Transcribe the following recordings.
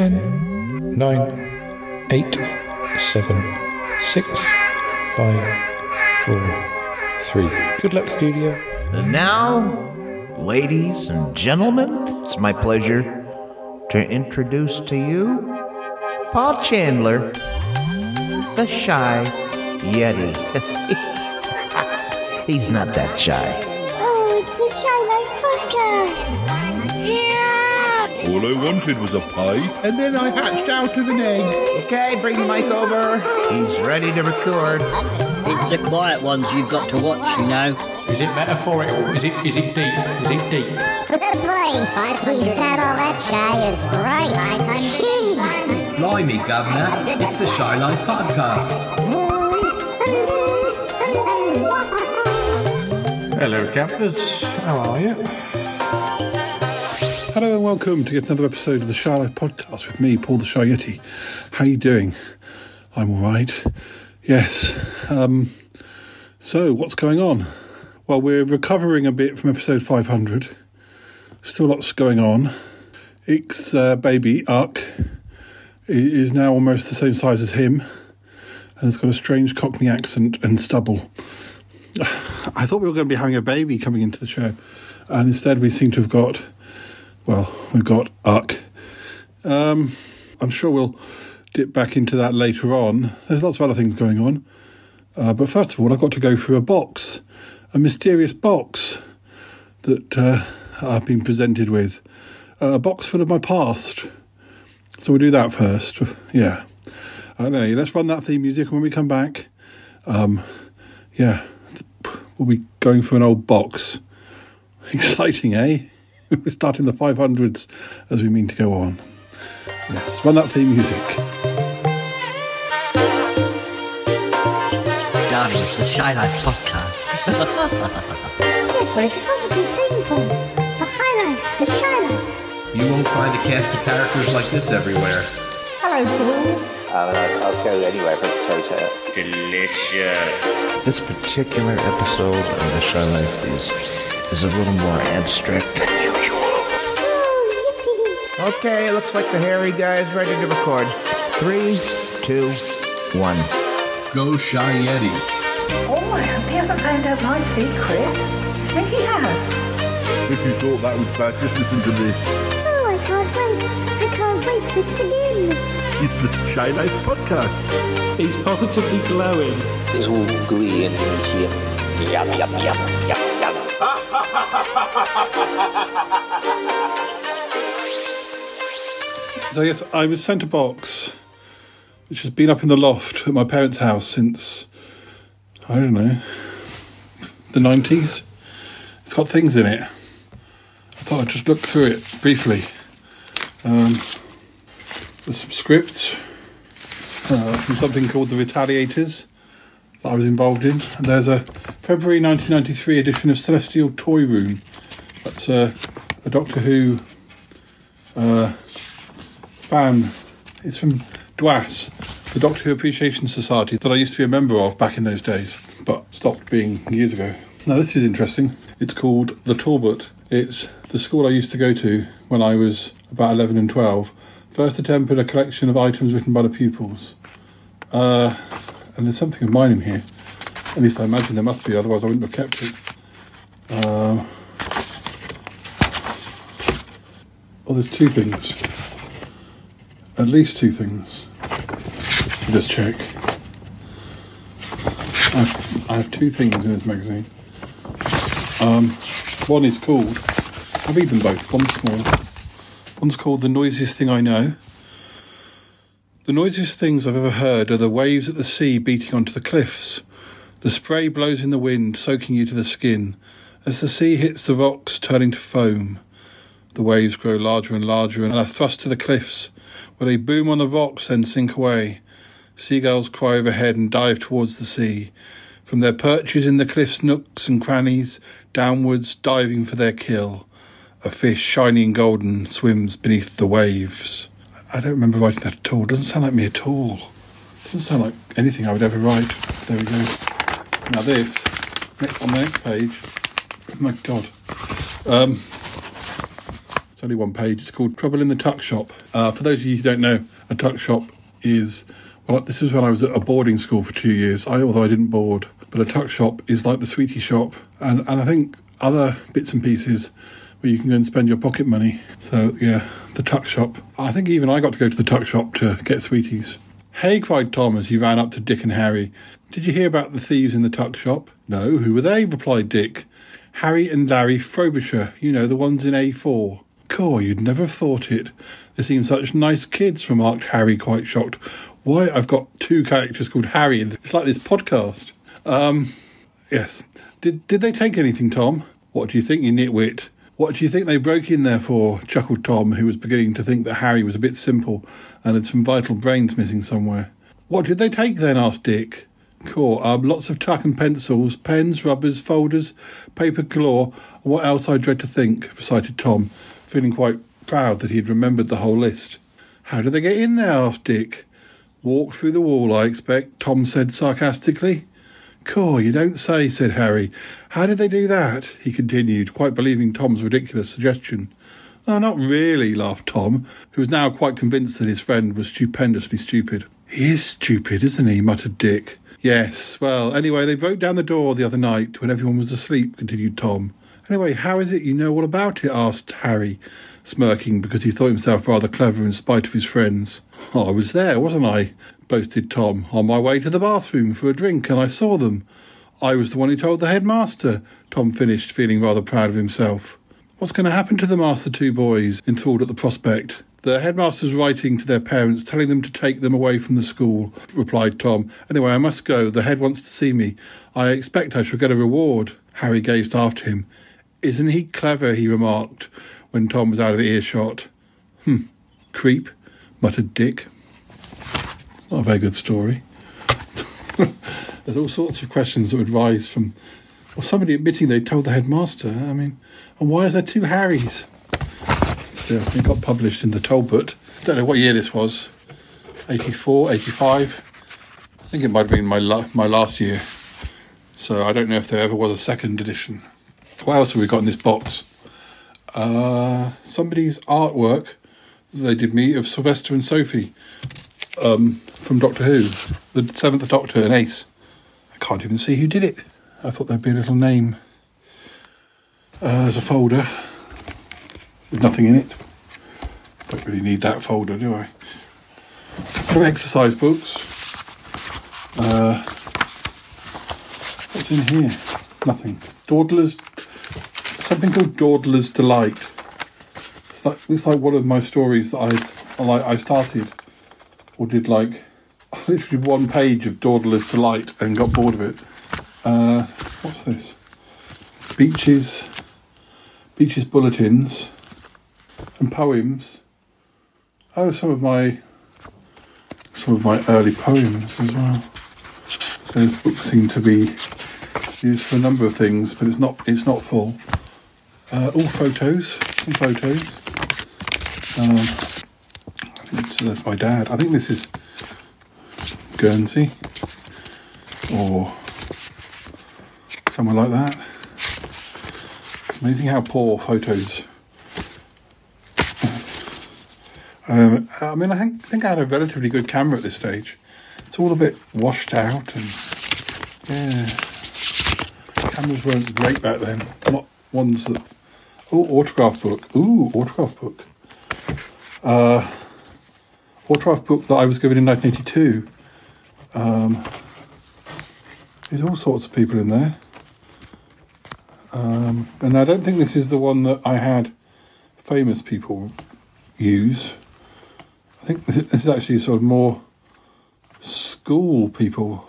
10, 9, 8, 7, 6, 5, 4, 3. Good luck, studio. And now, ladies and gentlemen, it's my pleasure to introduce to you Paul Chandler, the shy Yeti. He's not that shy. Oh, it's the Shy Life Podcast. Yeah! All I wanted was a pie, and then I hatched out of an egg. Okay, bring the mic over. He's ready to record. It's the quiet ones you've got to watch, you know. Is it metaphorical? Is it is it deep? Is it deep? Boy, he's not all that shy is right. Jeez. Blimey, Governor, it's the Shy Life Podcast. Hello, campers. How are you? Hello and welcome to yet another episode of the Life Podcast with me, Paul the Shy Yeti. How are you doing? I'm all right. Yes. Um, so, what's going on? Well, we're recovering a bit from episode 500. Still lots going on. Ikk's uh, baby, Uck, is now almost the same size as him and has got a strange Cockney accent and stubble. I thought we were going to be having a baby coming into the show, and instead we seem to have got, well, we've got Uck. Um, I'm sure we'll dip back into that later on. There's lots of other things going on. Uh, but first of all, I've got to go through a box, a mysterious box that uh, I've been presented with. Uh, a box full of my past. So we'll do that first. Yeah. Know. Let's run that theme music when we come back. Um, yeah. We'll be going through an old box. Exciting, eh? We're starting the 500s as we mean to go on. Yes, run that theme music. Darling, it's the Shy Life Podcast. Yes, but it's a positive thing, Paul. The High Life, the Shy Life. You won't find a cast of characters like this everywhere. Hello, Paul. Um, I'll, I'll go anywhere for a potato. Delicious. This particular episode of The Shy Life is, is a little more abstract than usual. Okay, looks like the hairy guy is ready to record. Three, two, one. Go Shy Yeti. Oh, I hope he hasn't found out my secret. I think he has. If you thought that was bad, just listen to this. Oh, I can't wait. I can't wait for it to begin. It's the Shy Life Podcast. He's positively glowing. It's all gooey and meaty and yum, yum, yum, yum, yum. So yes, I was sent a box, which has been up in the loft at my parents' house since I don't know the nineties. It's got things in it. I thought I'd just look through it briefly. Um, there's some scripts uh, from something called the Retaliators that I was involved in, and there's a February 1993 edition of Celestial Toy Room. That's a, a Doctor Who uh, fan. It's from DWAS, the Doctor Who Appreciation Society, that I used to be a member of back in those days, but stopped being years ago. Now, this is interesting. It's called The Talbot. It's the school I used to go to when I was about 11 and 12. First attempt at a collection of items written by the pupils. Uh, and there's something of mine in here. At least I imagine there must be, otherwise I wouldn't have kept it. Uh, oh, there's two things. At least two things. Just check. I have, I have two things in this magazine. Um, one is called, I'll read them both. One's small. One's called The Noisiest Thing I Know. The noisiest things I've ever heard are the waves at the sea beating onto the cliffs. The spray blows in the wind, soaking you to the skin. As the sea hits the rocks, turning to foam. The waves grow larger and larger and are thrust to the cliffs, where they boom on the rocks, then sink away. Seagulls cry overhead and dive towards the sea. From their perches in the cliff's nooks and crannies, downwards, diving for their kill. A fish, shiny and golden, swims beneath the waves. I don't remember writing that at all. It Doesn't sound like me at all. It Doesn't sound like anything I would ever write. There we go. Now this, on the next page, my God. Um, It's only one page. It's called Trouble in the Tuck Shop. Uh, for those of you who don't know, a tuck shop is well, this was when I was at a boarding school for two years. I, although I didn't board, but a tuck shop is like the sweetie shop, and and I think other bits and pieces where you can go and spend your pocket money. So yeah, the tuck shop. I think even I got to go to the tuck shop to get sweeties. Hey, cried Tom as he ran up to Dick and Harry. Did you hear about the thieves in the tuck shop? No, who were they? replied Dick. Harry and Larry Frobisher, you know, the ones in A4. Core, you'd never have thought it. They seem such nice kids, remarked Harry, quite shocked. Why, I've got two characters called Harry. It's like this podcast. Um, yes. Did, did they take anything, Tom? What do you think, you nitwit? What do you think they broke in there for? chuckled Tom, who was beginning to think that Harry was a bit simple and had some vital brains missing somewhere. What did they take then? asked Dick. Cool. Um, lots of tuck and pencils, pens, rubbers, folders, paper galore, and what else I dread to think, recited Tom, feeling quite proud that he had remembered the whole list. How did they get in there? asked Dick. Walked through the wall, I expect, Tom said sarcastically. Cool, you don't say, said Harry. How did they do that? he continued, quite believing Tom's ridiculous suggestion. Oh, not really, laughed Tom, who was now quite convinced that his friend was stupendously stupid. He is stupid, isn't he? muttered Dick. Yes, well, anyway, they broke down the door the other night when everyone was asleep, continued Tom. Anyway, how is it you know all about it? asked Harry, smirking because he thought himself rather clever in spite of his friends. Oh, I was there, wasn't I? boasted Tom, on my way to the bathroom for a drink, and I saw them. I was the one who told the headmaster, Tom finished, feeling rather proud of himself. What's going to happen to them? asked the two boys, enthralled at the prospect. The headmaster's writing to their parents, telling them to take them away from the school, replied Tom. Anyway, I must go. The head wants to see me. I expect I shall get a reward. Harry gazed after him. Isn't he clever? he remarked when Tom was out of earshot. Hmm, creep, muttered Dick. Not a very good story. There's all sorts of questions that would rise from well, somebody admitting they told the headmaster. I mean, and why is there two Harrys? Still, it got published in the Talbot. I don't know what year this was. 84, 85. I think it might have been my la- my last year. So I don't know if there ever was a second edition. What else have we got in this box? Uh, somebody's artwork that they did me of Sylvester and Sophie um, from Doctor Who, the Seventh Doctor and Ace. I can't even see who did it. I thought there'd be a little name. Uh, there's a folder with nothing in it. Don't really need that folder, do I? of exercise books. Uh, what's in here? Nothing. Dawdler's. Something called Dawdler's Delight. It's like, looks like one of my stories that I like. I started or did like literally one page of Dawdler's Delight and got bored of it. Uh, what's this? Beaches, Beaches bulletins, and poems. Oh, some of my some of my early poems as well. Those books seem to be used for a number of things, but it's not it's not full. Uh, all photos, some photos. Um, I think that's my dad. I think this is Guernsey or somewhere like that. It's amazing how poor photos. Um, I mean, I think, think I had a relatively good camera at this stage. It's all a bit washed out, and yeah, cameras weren't great back then. Not ones that. Oh, autograph book. Ooh, autograph book. Uh, autograph book that I was given in 1982. Um, there's all sorts of people in there. Um, and I don't think this is the one that I had famous people use. I think this is actually sort of more school people.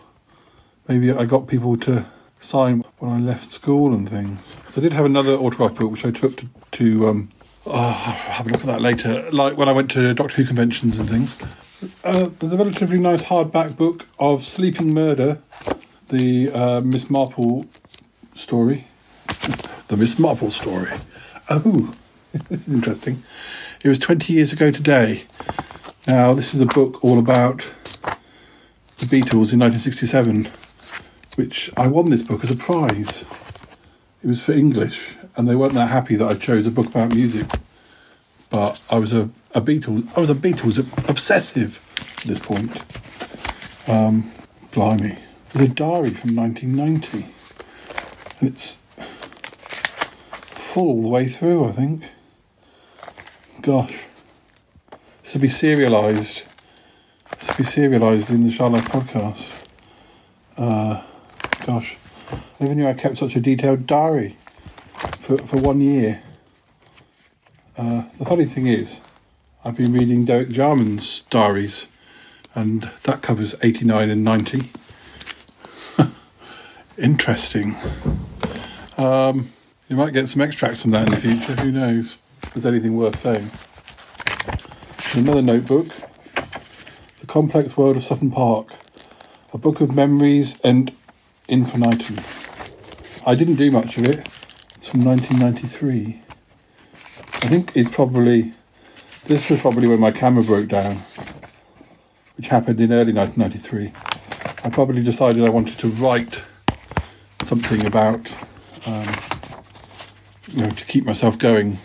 Maybe I got people to sign when I left school and things. So I did have another autograph book which I took to, to um, oh, have a look at that later. Like when I went to Doctor Who conventions and things. Uh, there's a relatively nice hardback book of Sleeping Murder, the uh, Miss Marple story. the Miss Marple story. Oh, this is interesting. It was 20 years ago today. Now, this is a book all about the Beatles in 1967, which I won this book as a prize. It was for English, and they weren't that happy that I chose a book about music. but I was a, a Beatles I was a Beatles obsessive at this point. Um, blimey, a diary from 1990, and it's full all the way through. I think. Gosh, this will be serialised. This will be serialised in the Shy Life podcast. Uh, gosh, never knew I kept such a detailed diary for for one year. Uh, the funny thing is, I've been reading Derek Jarman's diaries, and that covers 89 and 90. Interesting. Um, you might get some extracts from that in the future, who knows? If there's anything worth saying. Another notebook The Complex World of Sutton Park, a book of memories and infinitum. I didn't do much of it. It's from 1993. I think it's probably this was probably when my camera broke down, which happened in early 1993. I probably decided I wanted to write something about, um, you know, to keep myself going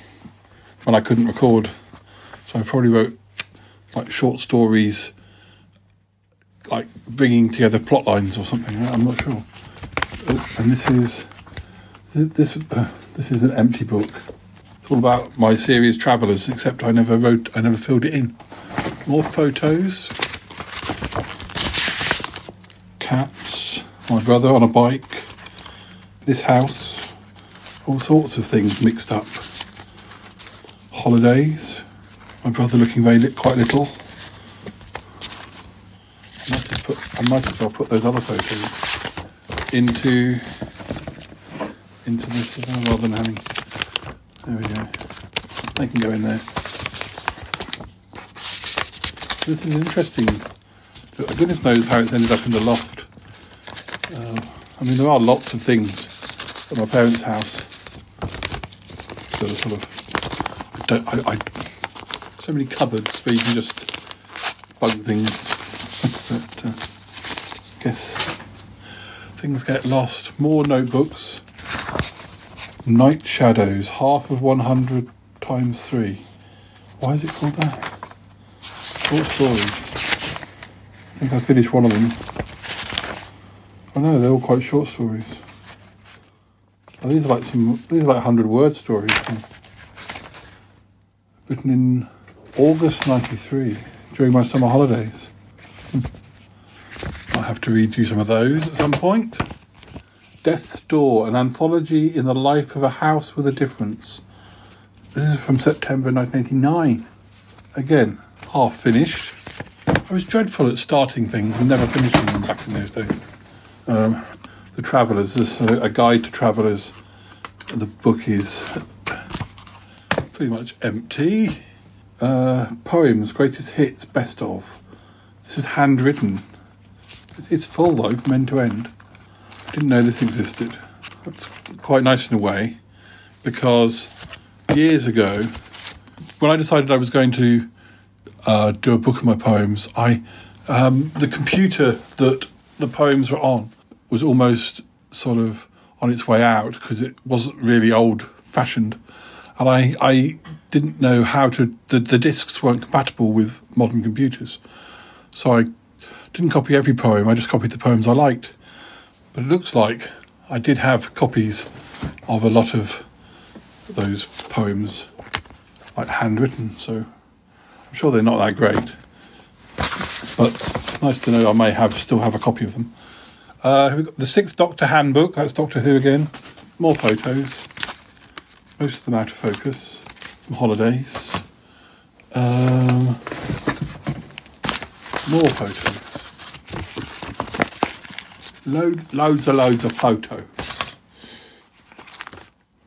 when I couldn't record. So I probably wrote like short stories, like bringing together plot lines or something. I'm not sure. And this is this uh, this is an empty book. It's all about my series Travellers, except I never wrote, I never filled it in. More photos. Cats. My brother on a bike. This house. All sorts of things mixed up. Holidays. My brother looking very li- quite little. I might, put, I might as well put those other photos into into this rather than having there we go. They can go in there. This is interesting. Goodness knows how it's ended up in the loft. Uh, I mean, there are lots of things at my parents' house that are sort of. I don't. I, I so many cupboards where you can just bug things. but uh, I guess things get lost. More notebooks. Night Shadows, half of 100 times 3. Why is it called that? Short stories. I think I finished one of them. I know, they're all quite short stories. Oh, these are like some, these are like 100 word stories. Written in August 93, during my summer holidays. I'll have to read you some of those at some point. Death's Door, an anthology in the life of a house with a difference. This is from September 1989. Again, half finished. I was dreadful at starting things and never finishing them back in those days. Um, the Travellers, this is a, a guide to travellers. The book is pretty much empty. Uh, poems, greatest hits, best of. This is handwritten. It's- full though, from end to end. Didn't know this existed. That's quite nice in a way, because years ago, when I decided I was going to uh, do a book of my poems, I um, the computer that the poems were on was almost sort of on its way out because it wasn't really old fashioned, and I I didn't know how to the, the discs weren't compatible with modern computers, so I didn't copy every poem. I just copied the poems I liked. But it looks like I did have copies of a lot of those poems, like handwritten. So I'm sure they're not that great, but nice to know I may have still have a copy of them. Uh, we've got the Sixth Doctor Handbook. That's Doctor Who again. More photos. Most of them out of focus. Some holidays. Um, more photos. Load, loads and loads of photos.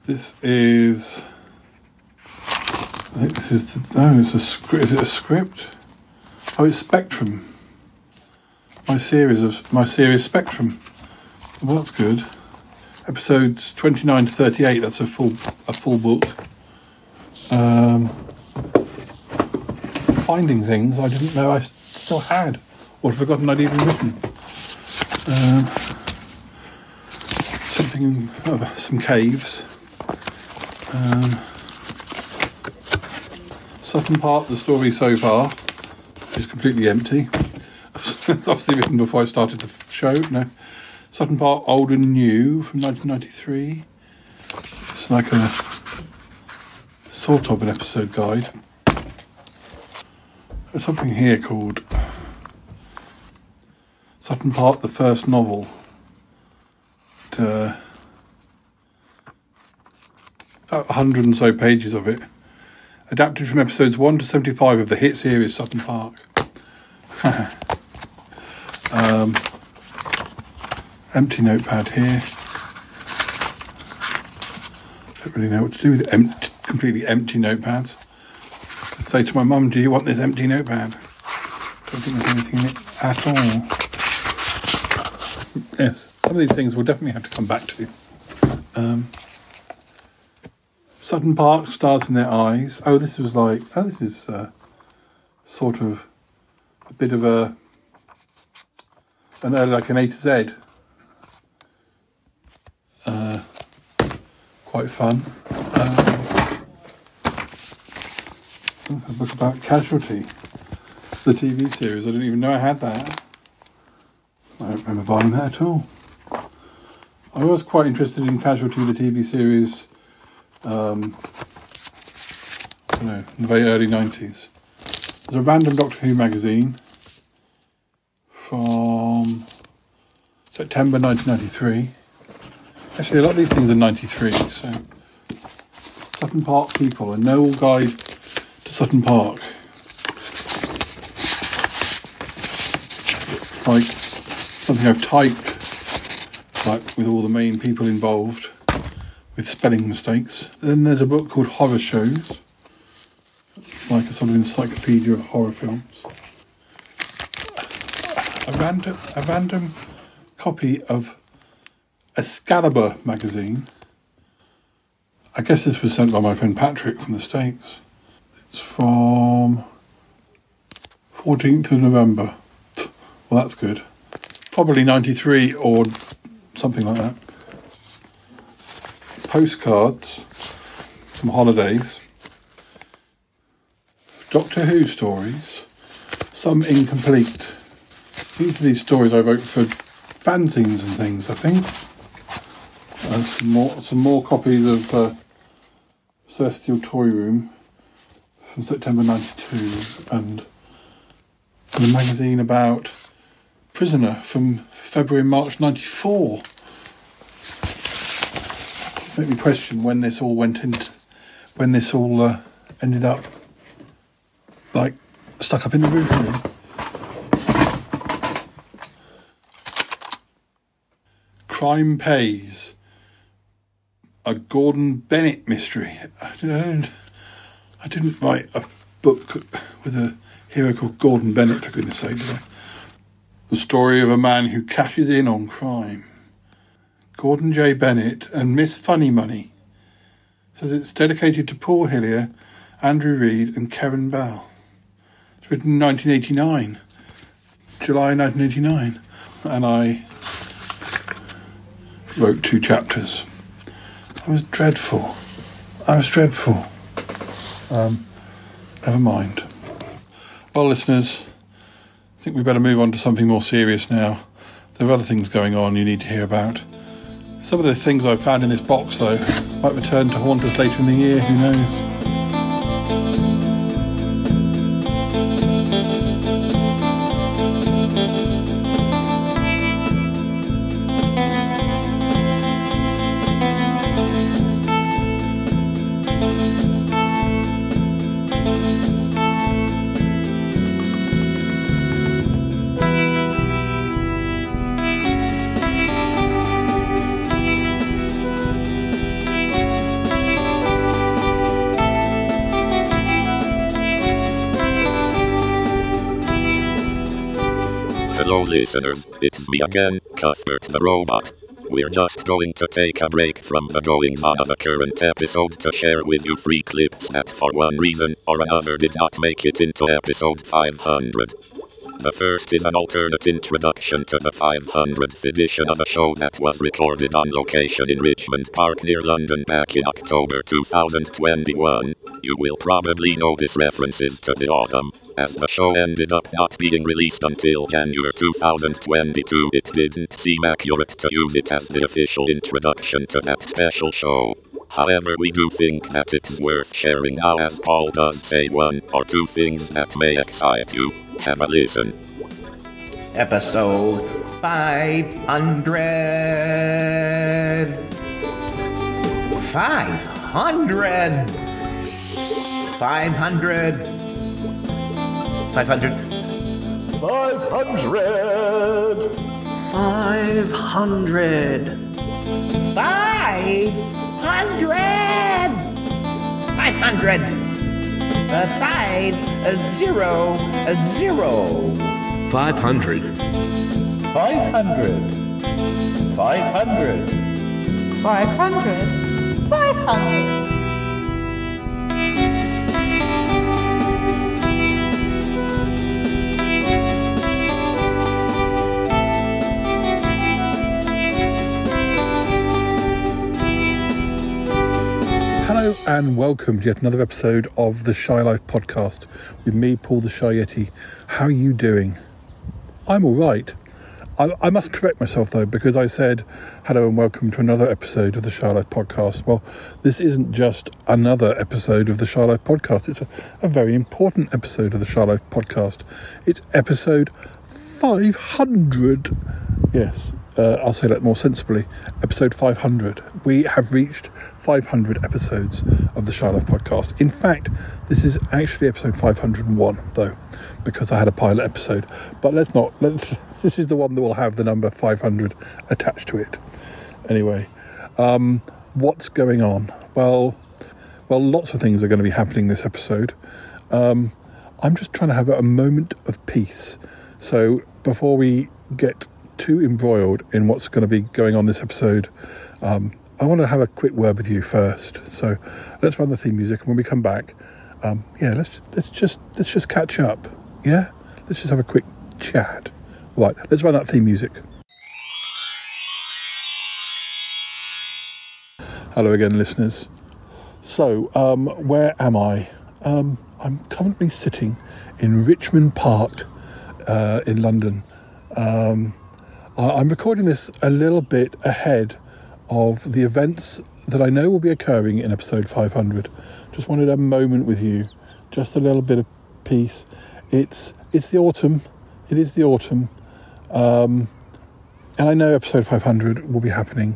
This is. I think this is. The, no, it's a script. Is it a script? Oh, it's Spectrum. My series of my series Spectrum. Well, that's good. Episodes twenty nine to thirty eight. That's a full a full book. Um, finding things I didn't know I still had, or forgotten I'd even written. Um, something in oh, some caves. Um, Sutton Park, the story so far is completely empty. it's obviously written before I started the show. No. Sutton Park, Old and New from 1993. It's like a sort of an episode guide. There's something here called Sutton Park, the first novel. Uh, about 100 and so pages of it. Adapted from episodes 1 to 75 of the hit series Sutton Park. um, empty notepad here. Don't really know what to do with empty, completely empty notepads. To say to my mum, "Do you want this empty notepad?" Don't think there's anything in it at all. Yes, some of these things we'll definitely have to come back to. Um, Sutton Park, Stars in Their Eyes. Oh, this was like, oh, this is uh, sort of a bit of a, an early, like an A to Z. Uh, quite fun. Um, a book about Casualty, the TV series. I didn't even know I had that. I don't remember buying that at all. I was quite interested in Casualty, the TV series. Um, don't know, in the very early nineties. There's a random Doctor Who magazine from September 1993. Actually, a lot of these things are 93, so Sutton Park people, a Noel guide to Sutton Park. Like I've typed, like with all the main people involved, with spelling mistakes. Then there's a book called Horror Shows, like a sort of encyclopedia of horror films. A random, a random copy of Excalibur magazine. I guess this was sent by my friend Patrick from the States. It's from 14th of November. Well, that's good. Probably 93 or something like that. Postcards from holidays. Doctor Who stories. Some incomplete. These are these stories I wrote for fanzines and things, I think. Uh, some more, some more copies of uh, Celestial Toy Room from September '92, and the magazine about Prisoner from February March '94. Make me question when this all went into, when this all uh, ended up like stuck up in the roof. Really. Crime Pays. A Gordon Bennett mystery. I didn't, I didn't write a book with a hero called Gordon Bennett, for goodness sake, did I? The story of a man who cashes in on crime. Gordon J. Bennett and Miss Funny Money. Says it's dedicated to Paul Hillier, Andrew Reed, and Karen Bell. It's written in 1989, July 1989, and I wrote two chapters. I was dreadful. I was dreadful. Um, never mind. Well, listeners, I think we better move on to something more serious now. There are other things going on you need to hear about. Some of the things I found in this box, though, might return to haunt us later in the year, who knows? Listeners, it's me again, Cuthbert the Robot. We're just going to take a break from the goings on of a current episode to share with you three clips that for one reason or another did not make it into episode 500. The first is an alternate introduction to the 500th edition of a show that was recorded on location in Richmond Park near London back in October 2021. You will probably know notice references to the autumn, as the show ended up not being released until January 2022. It didn't seem accurate to use it as the official introduction to that special show. However, we do think that it's worth sharing now as Paul does say one or two things that may excite you. Have a listen. Episode 500. 500. 500. 500. 500. 500. Five hundred. Five hundred. Uh, five a zero a zero. Five hundred. Five hundred. Five hundred. Five hundred. Five hundred. Hello and welcome to yet another episode of the Shy Life podcast with me, Paul the Shy Yeti. How are you doing? I'm all right. I, I must correct myself though because I said hello and welcome to another episode of the Shy Life podcast. Well, this isn't just another episode of the Shy Life podcast. It's a, a very important episode of the Shy Life podcast. It's episode 500. Yes, uh, I'll say that more sensibly. Episode 500. We have reached 500 episodes of the Shy Life podcast. In fact, this is actually episode 501, though, because I had a pilot episode. But let's not. Let's, this is the one that will have the number 500 attached to it. Anyway, um, what's going on? Well, well, lots of things are going to be happening this episode. Um, I'm just trying to have a moment of peace. So before we get too embroiled in what's going to be going on this episode, um, I want to have a quick word with you first. So let's run the theme music, and when we come back, um, yeah, let's let's just let's just catch up. Yeah, let's just have a quick chat. Right, let's run that theme music. Hello again, listeners. So, um, where am I? Um, I'm currently sitting in Richmond Park uh, in London. Um, I- I'm recording this a little bit ahead of the events that I know will be occurring in episode 500. Just wanted a moment with you, just a little bit of peace. It's it's the autumn. It is the autumn, um, and I know episode 500 will be happening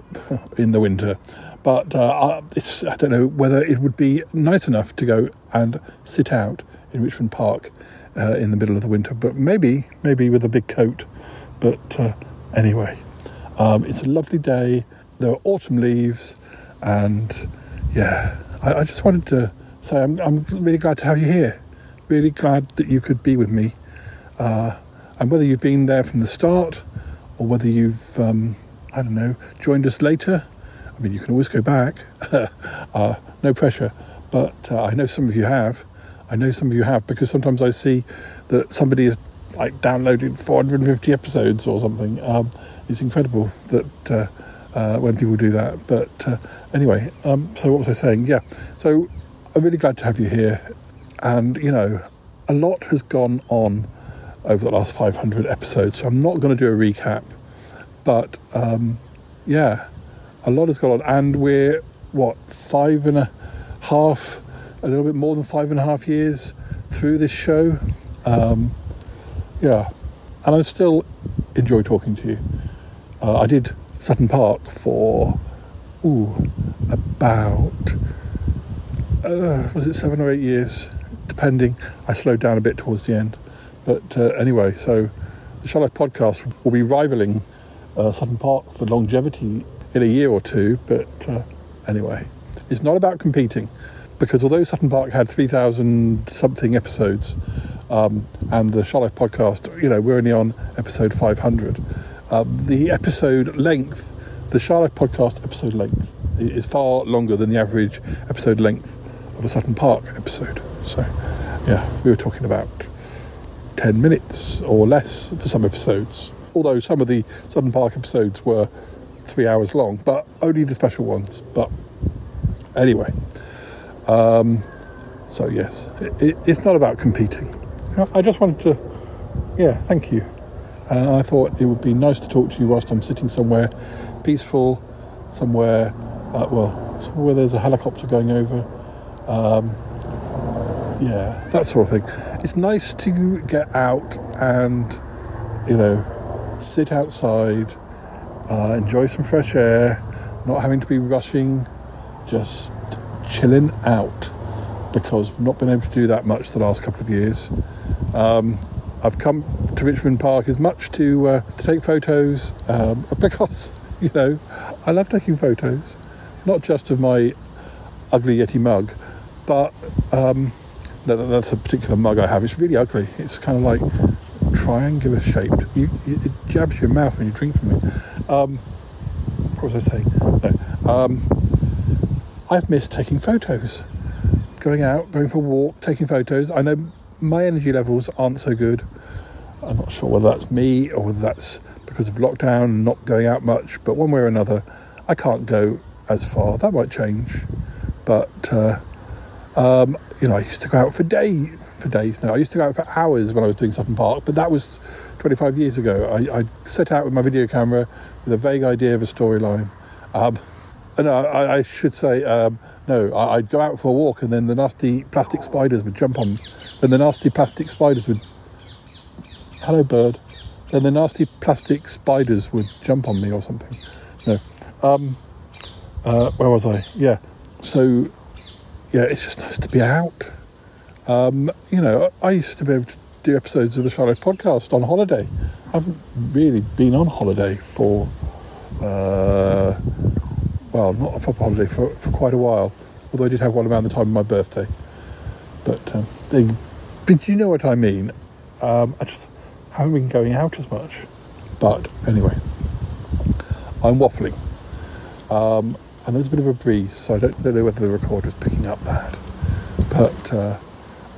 in the winter. But uh, I don't know whether it would be nice enough to go and sit out in Richmond Park uh, in the middle of the winter. But maybe maybe with a big coat. But uh, anyway, um, it's a lovely day. There are autumn leaves, and yeah, I, I just wanted to say I'm, I'm really glad to have you here. Really glad that you could be with me. Uh, and whether you've been there from the start or whether you've, um, I don't know, joined us later, I mean, you can always go back. uh, no pressure. But uh, I know some of you have. I know some of you have because sometimes I see that somebody has like downloaded 450 episodes or something. Um, it's incredible that uh, uh, when people do that. But uh, anyway, um, so what was I saying? Yeah. So I'm really glad to have you here. And, you know, a lot has gone on over the last 500 episodes. So I'm not going to do a recap. But um, yeah, a lot has gone on. And we're, what, five and a half, a little bit more than five and a half years through this show. Um, yeah, and I still enjoy talking to you. Uh, I did Sutton Park for, ooh, about, uh, was it seven or eight years, depending. I slowed down a bit towards the end. But uh, anyway, so the Shy Life podcast will be rivaling uh, Sutton Park for longevity in a year or two. But uh, anyway, it's not about competing because although Sutton Park had 3,000 something episodes, um, and the Shy Life podcast, you know, we're only on episode 500. Um, the episode length, the Shy Life podcast episode length, is far longer than the average episode length of a Sutton Park episode. So, yeah, we were talking about 10 minutes or less for some episodes. Although some of the Sutton Park episodes were three hours long, but only the special ones. But anyway, um, so yes, it, it, it's not about competing. I just wanted to, yeah, thank you. Uh, I thought it would be nice to talk to you whilst I'm sitting somewhere peaceful, somewhere, uh, well, somewhere where there's a helicopter going over. Um, yeah, that sort of thing. It's nice to get out and, you know, sit outside, uh, enjoy some fresh air, not having to be rushing, just chilling out because I've not been able to do that much the last couple of years. Um, I've come to Richmond Park as much to uh, to take photos um, because you know I love taking photos, not just of my ugly Yeti mug, but um, that, that's a particular mug I have. It's really ugly. It's kind of like triangular shaped. You, you, it jabs your mouth when you drink from it. Um, what was I saying? No. Um, I've missed taking photos, going out, going for a walk, taking photos. I know my energy levels aren't so good. I'm not sure whether that's me or whether that's because of lockdown not going out much, but one way or another, I can't go as far. That might change, but uh, um, you know, I used to go out for day for days now. I used to go out for hours when I was doing Sutton Park, but that was 25 years ago. I, I set out with my video camera with a vague idea of a storyline. Um, and I, I, should say, um, no, I, would go out for a walk and then the nasty plastic spiders would jump on. Then the nasty plastic spiders would. Hello, bird. Then the nasty plastic spiders would jump on me or something. No. Um, uh, where was I? Yeah. So, yeah, it's just nice to be out. Um, you know, I used to be able to do episodes of the Shy Life podcast on holiday. I haven't really been on holiday for. Uh, well, not a proper holiday for, for quite a while, although I did have one around the time of my birthday. But, um, they, but you know what I mean. Um, I just haven't been going out as much. But anyway, I'm waffling. Um, and there's a bit of a breeze, so I don't, don't know whether the recorder is picking up that. But uh,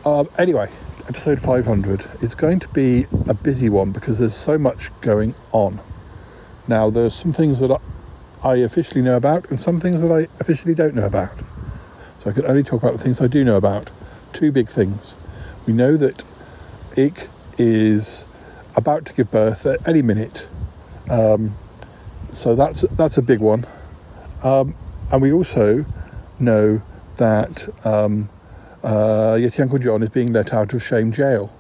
um, anyway, episode 500. It's going to be a busy one because there's so much going on. Now, there's some things that I officially know about and some things that I officially don't know about. So I can only talk about the things I do know about. Two big things. We know that Ikk is about to give birth at any minute. Um, so that's that's a big one. Um, and we also know that um, uh, Yeti Uncle John is being let out of Shame Jail.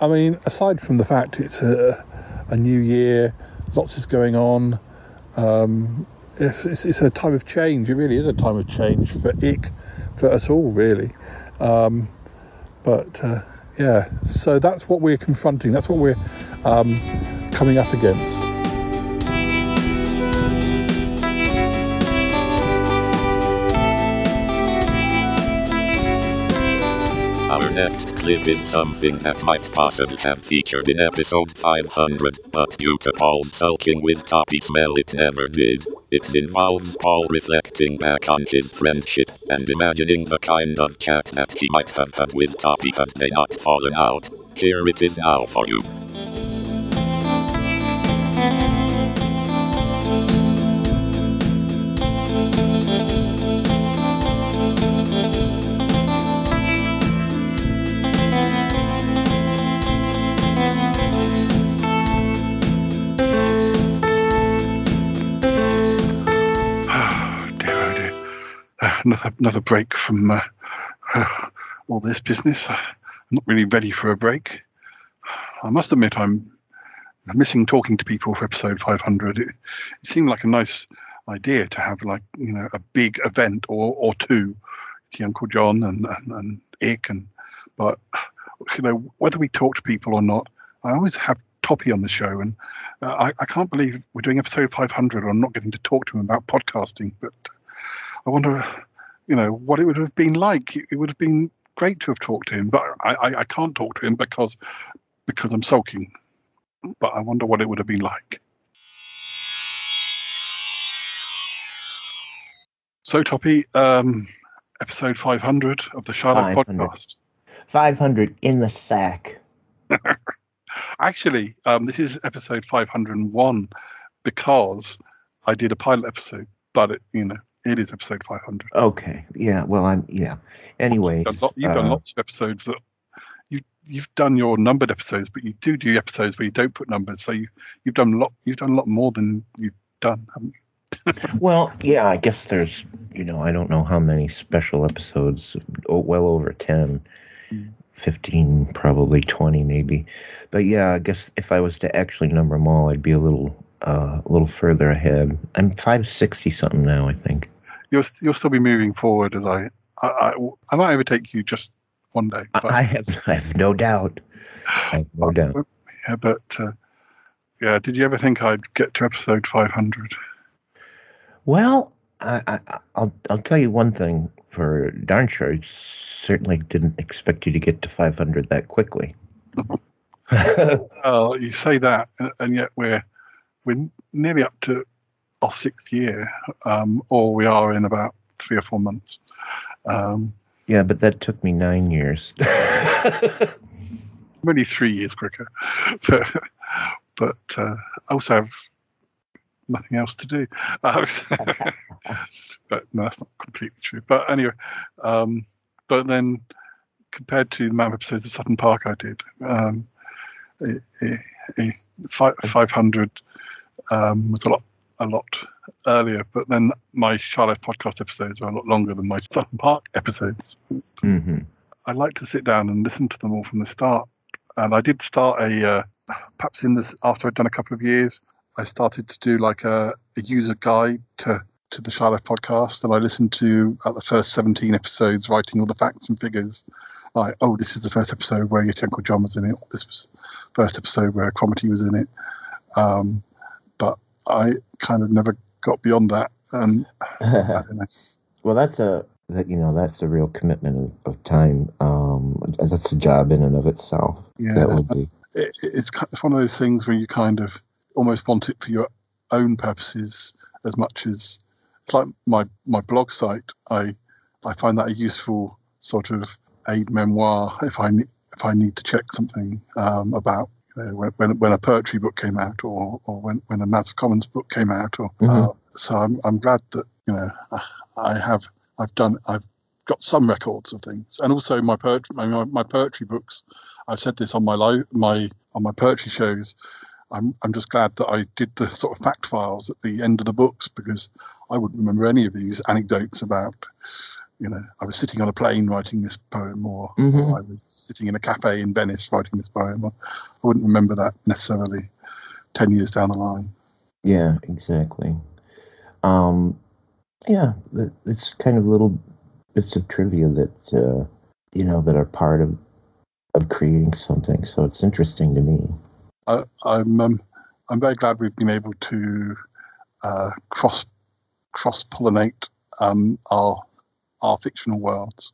I mean, aside from the fact it's a, a new year, lots is going on, um, it's, it's, a time of change. It really is a time of change for Ikk, for us all, really. Um, but uh, yeah, so that's what we're confronting. That's what we're um, coming up against. Our next clip is something that might possibly have featured in episode 500, but due to Paul's sulking with Toppie Smellie never did. It involves Paul reflecting back on his friendship and imagining the kind of chat that he might have had with Toppie had they not fallen out. Here it is now for you. Another another break from uh, uh, all this business. I'm not really ready for a break. I must admit, I'm missing talking to people for episode 500. It, it seemed like a nice idea to have like you know a big event or or two, to Uncle John and and, and Ikk and but you know whether we talk to people or not, I always have Toppie on the show, and uh, I, I can't believe we're doing episode 500. I'm not getting to talk to him about podcasting, but I wonder you know, what it would have been like. It would have been great to have talked to him, but I, I, I can't talk to him because because I'm sulking. But I wonder what it would have been like. So, Toppie, um, episode 500 of the Shy Life podcast. 500 in the sack. Actually, um, this is episode 501 because I did a pilot episode, but it, you know, it is episode 500. Okay. Yeah. Well, I'm. Yeah. Anyway, You've done, lot- you've done uh, lots of episodes that you you've done your numbered episodes, but you do do episodes where you don't put numbers. So you you've done a lot. You've done a lot more than you've done, haven't you? Well, yeah, I guess there's, you know, I don't know how many special episodes, oh, well over 10, 15, probably 20 maybe. But yeah, I guess if I was to actually number them all, I'd be a little, uh, a little further ahead. I'm 560 something now, I think. You'll you'll still be moving forward as I I, I, I might overtake you just one day. But, I have, I have no doubt. I have no doubt. yeah, but uh, yeah, did you ever think I'd get to episode 500? Well, I, I, I'll, I'll tell you one thing for darn sure. I certainly didn't expect you to get to 500 that quickly. Oh, you say that, and yet we're we're nearly up to our sixth year, um, or we are in about three or four months. Um, Yeah, but that took me nine years. only three years quicker, but but uh, I also have nothing else to do. Uh, but no, that's not completely true. But anyway, um, but then compared to the amount of episodes of Sutton Park I did, um, it, it, it, five, 500 um, was a lot a lot earlier. But then my Shy Life podcast episodes were a lot longer than my Sutton Park episodes. hmm I like to sit down and listen to them all from the start. And I did start a uh, perhaps in this after I'd done a couple of years, I started to do like a, a user guide to to the Shy Life podcast, and I listened to at the first seventeen episodes, writing all the facts and figures. Like, oh, this is the first episode where your Uncle John was in it. This was the first episode where Cromitty was in it. Um, I kind of never got beyond that. And I don't know. well, that's a that you know that's a real commitment of, time. Um, that's a job in and of itself. Yeah. that would be. it, it's it's one of those things where you kind of almost want it for your own purposes as much as it's like my my blog site. I I find that a useful sort of aid memoir if I if I need to check something um, about when, when when a poetry book came out or or when when a of Commons book came out. Or uh, so I'm I'm glad that you know I, I have I've done I've got some records of things and also my poetry my, my, poetry books I've said this on my li- my on my poetry shows. I'm I'm just glad that I did the sort of fact files at the end of the books because I wouldn't remember any of these anecdotes about, you know, I was sitting on a plane writing this poem, or, Mhm. or I was sitting in a cafe in Venice writing this poem. Or I wouldn't remember that necessarily ten years down the line. Yeah, exactly. Um, yeah, it's kind of little bits of trivia that uh, you know that are part of of creating something. So it's interesting to me. I, I'm um, I'm very glad we've been able to uh, cross cross pollinate um, our our fictional worlds.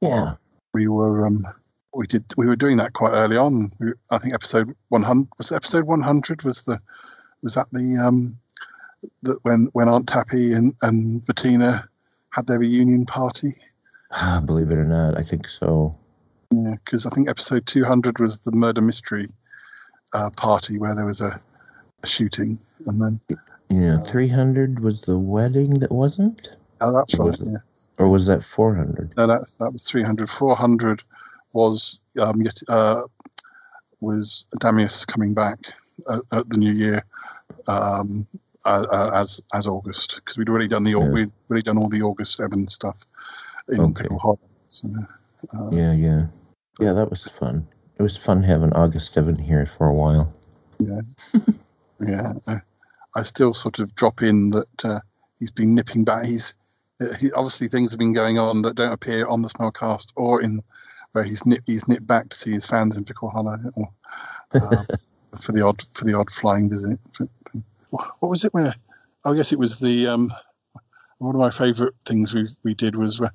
Yeah. we were um we did we were doing that quite early on. We, I think episode one hundred was episode one hundred was the was that the um that when when Aunt Tappy and and Bettina had their reunion party. Believe it or not, I think so. Yeah, because I think episode two hundred was the murder mystery uh, party where there was a, a shooting, and then Yeah, three hundred was the wedding that wasn't, oh that's right, yeah. or was that four hundred? No, that's that was 300. 400 was um, uh, was Damius coming back at, at the new year um, uh, as as August because we'd already done the Yeah. we'd already done all the August Evans stuff in Okay. Pickle. So, uh, Yeah, yeah, yeah. That was fun. It was fun having August Evan here for a while. yeah, yeah. I, I still sort of drop in that uh, he's been nipping back. He's he, obviously things have been going on that don't appear on the Smellcast or in where he's nipped he's nipped back to see his fans in Pickle Hollow or, um, for the odd for the odd flying visit. What was it? Where? I guess it was the um, one of my favourite things we we did was where,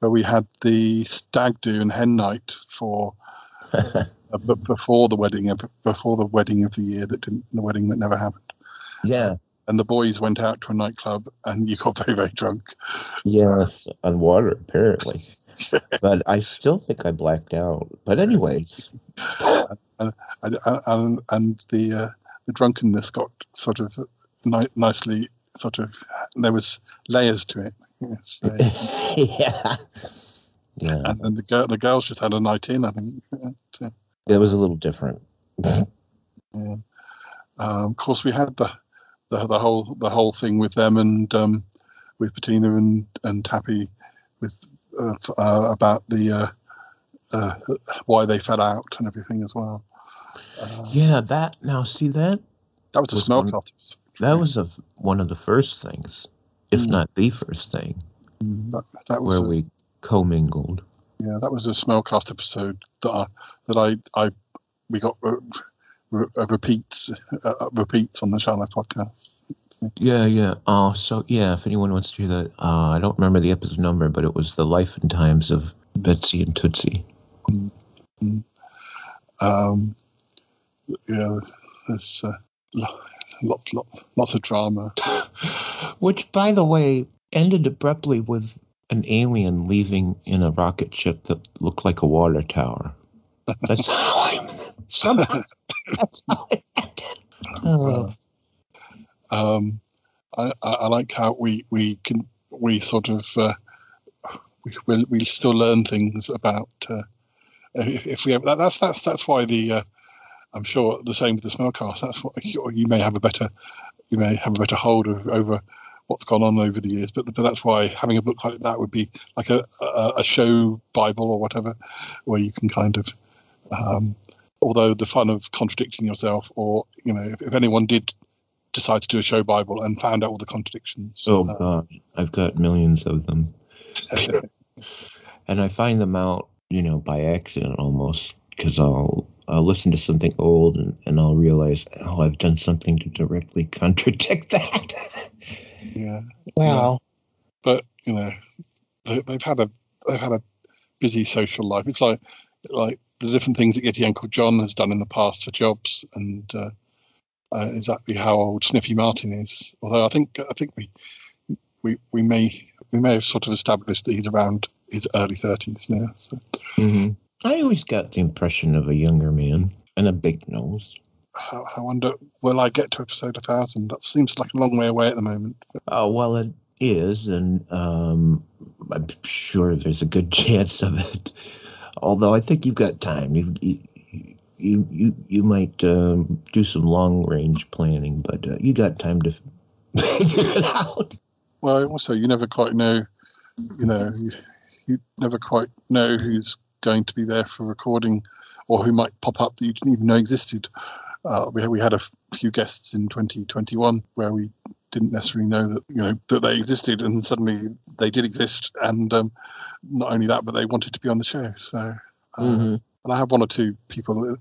where we had the stag do and hen night for. uh, but before the wedding, of- before the wedding of the year that didn't, the wedding that never happened. Yeah, and the boys went out to a nightclub, and you got very very drunk. Yes, on water apparently. but I still think I blacked out. But anyways, and and and, and the uh, the drunkenness got sort of ni- nicely sort of there was layers to it. Yes, very- yeah, yeah, and, and the girl the girls just had a night in. I think. It was a little different. yeah. Um, of course, we had the, the the whole the whole thing with them and um, with Bettina and and Tappy with uh, uh, about the uh, uh, why they fell out and everything as well. Uh, Yeah, that now see that that was a was smell one- cast. that was a, one of the first things, if Mm. not the first thing, That, that was where a, we commingled. yeah, that was a smellcast episode that I, that I I we got uh, re- uh, repeats uh, uh, repeats on the Shy Life podcast. Yeah, yeah. Oh, so yeah. If anyone wants to hear that, uh, I don't remember the episode number, but it was the life and times of Betsy and Tootsie. Um, yeah, there's uh, lots lots lots of drama. Which, by the way, ended abruptly with an alien leaving in a rocket ship that looked like a water tower. That's how I. Somehow, that's how it ended. Oh. Um, I, I, like how we we can we sort of uh, we we'll, we still learn things about uh, if, we have that, that's that's that's why the uh, I'm sure the same with the smellcast. That's what you you may have a better you may have a better hold of over what's gone on over the years. But, but that's why having a book like that would be like a, a, a show Bible or whatever, where you can kind of um, although the fun of contradicting yourself or you know if, if anyone did decide to do a show bible and found out all the contradictions. Oh uh, God, I've got millions of them, and I find them out, you know, by accident almost, because I'll I'll listen to something old and, and I'll realize, oh, I've done something to directly contradict that. yeah. Wow. but you know they, they've had a they've had a busy social life. It's like like the different things that Yeti Uncle John has done in the past for jobs and uh, uh, exactly how old Sniffy Martin is. Although I think I think we we we may we may have sort of established that he's around his early 30s now so. Hmm I always got the impression of a younger man and a big nose. I, wonder will I get to episode 1000 that seems like a long way away at the moment. Oh well, it is, and um, I'm sure there's a good chance of it. Although I think you've got time. You you you you, might um, do some long range planning, but uh, you got time to figure it out. Well, also, you never quite know, you know, you, you never quite know who's going to be there for recording or who might pop up that you didn't even know existed. Uh, we, we had a few guests in 2021 where we didn't necessarily know that, you know, that they existed and suddenly they did exist. And um, not only that, but they wanted to be on the show. So, uh, Mhm. and I have one or two people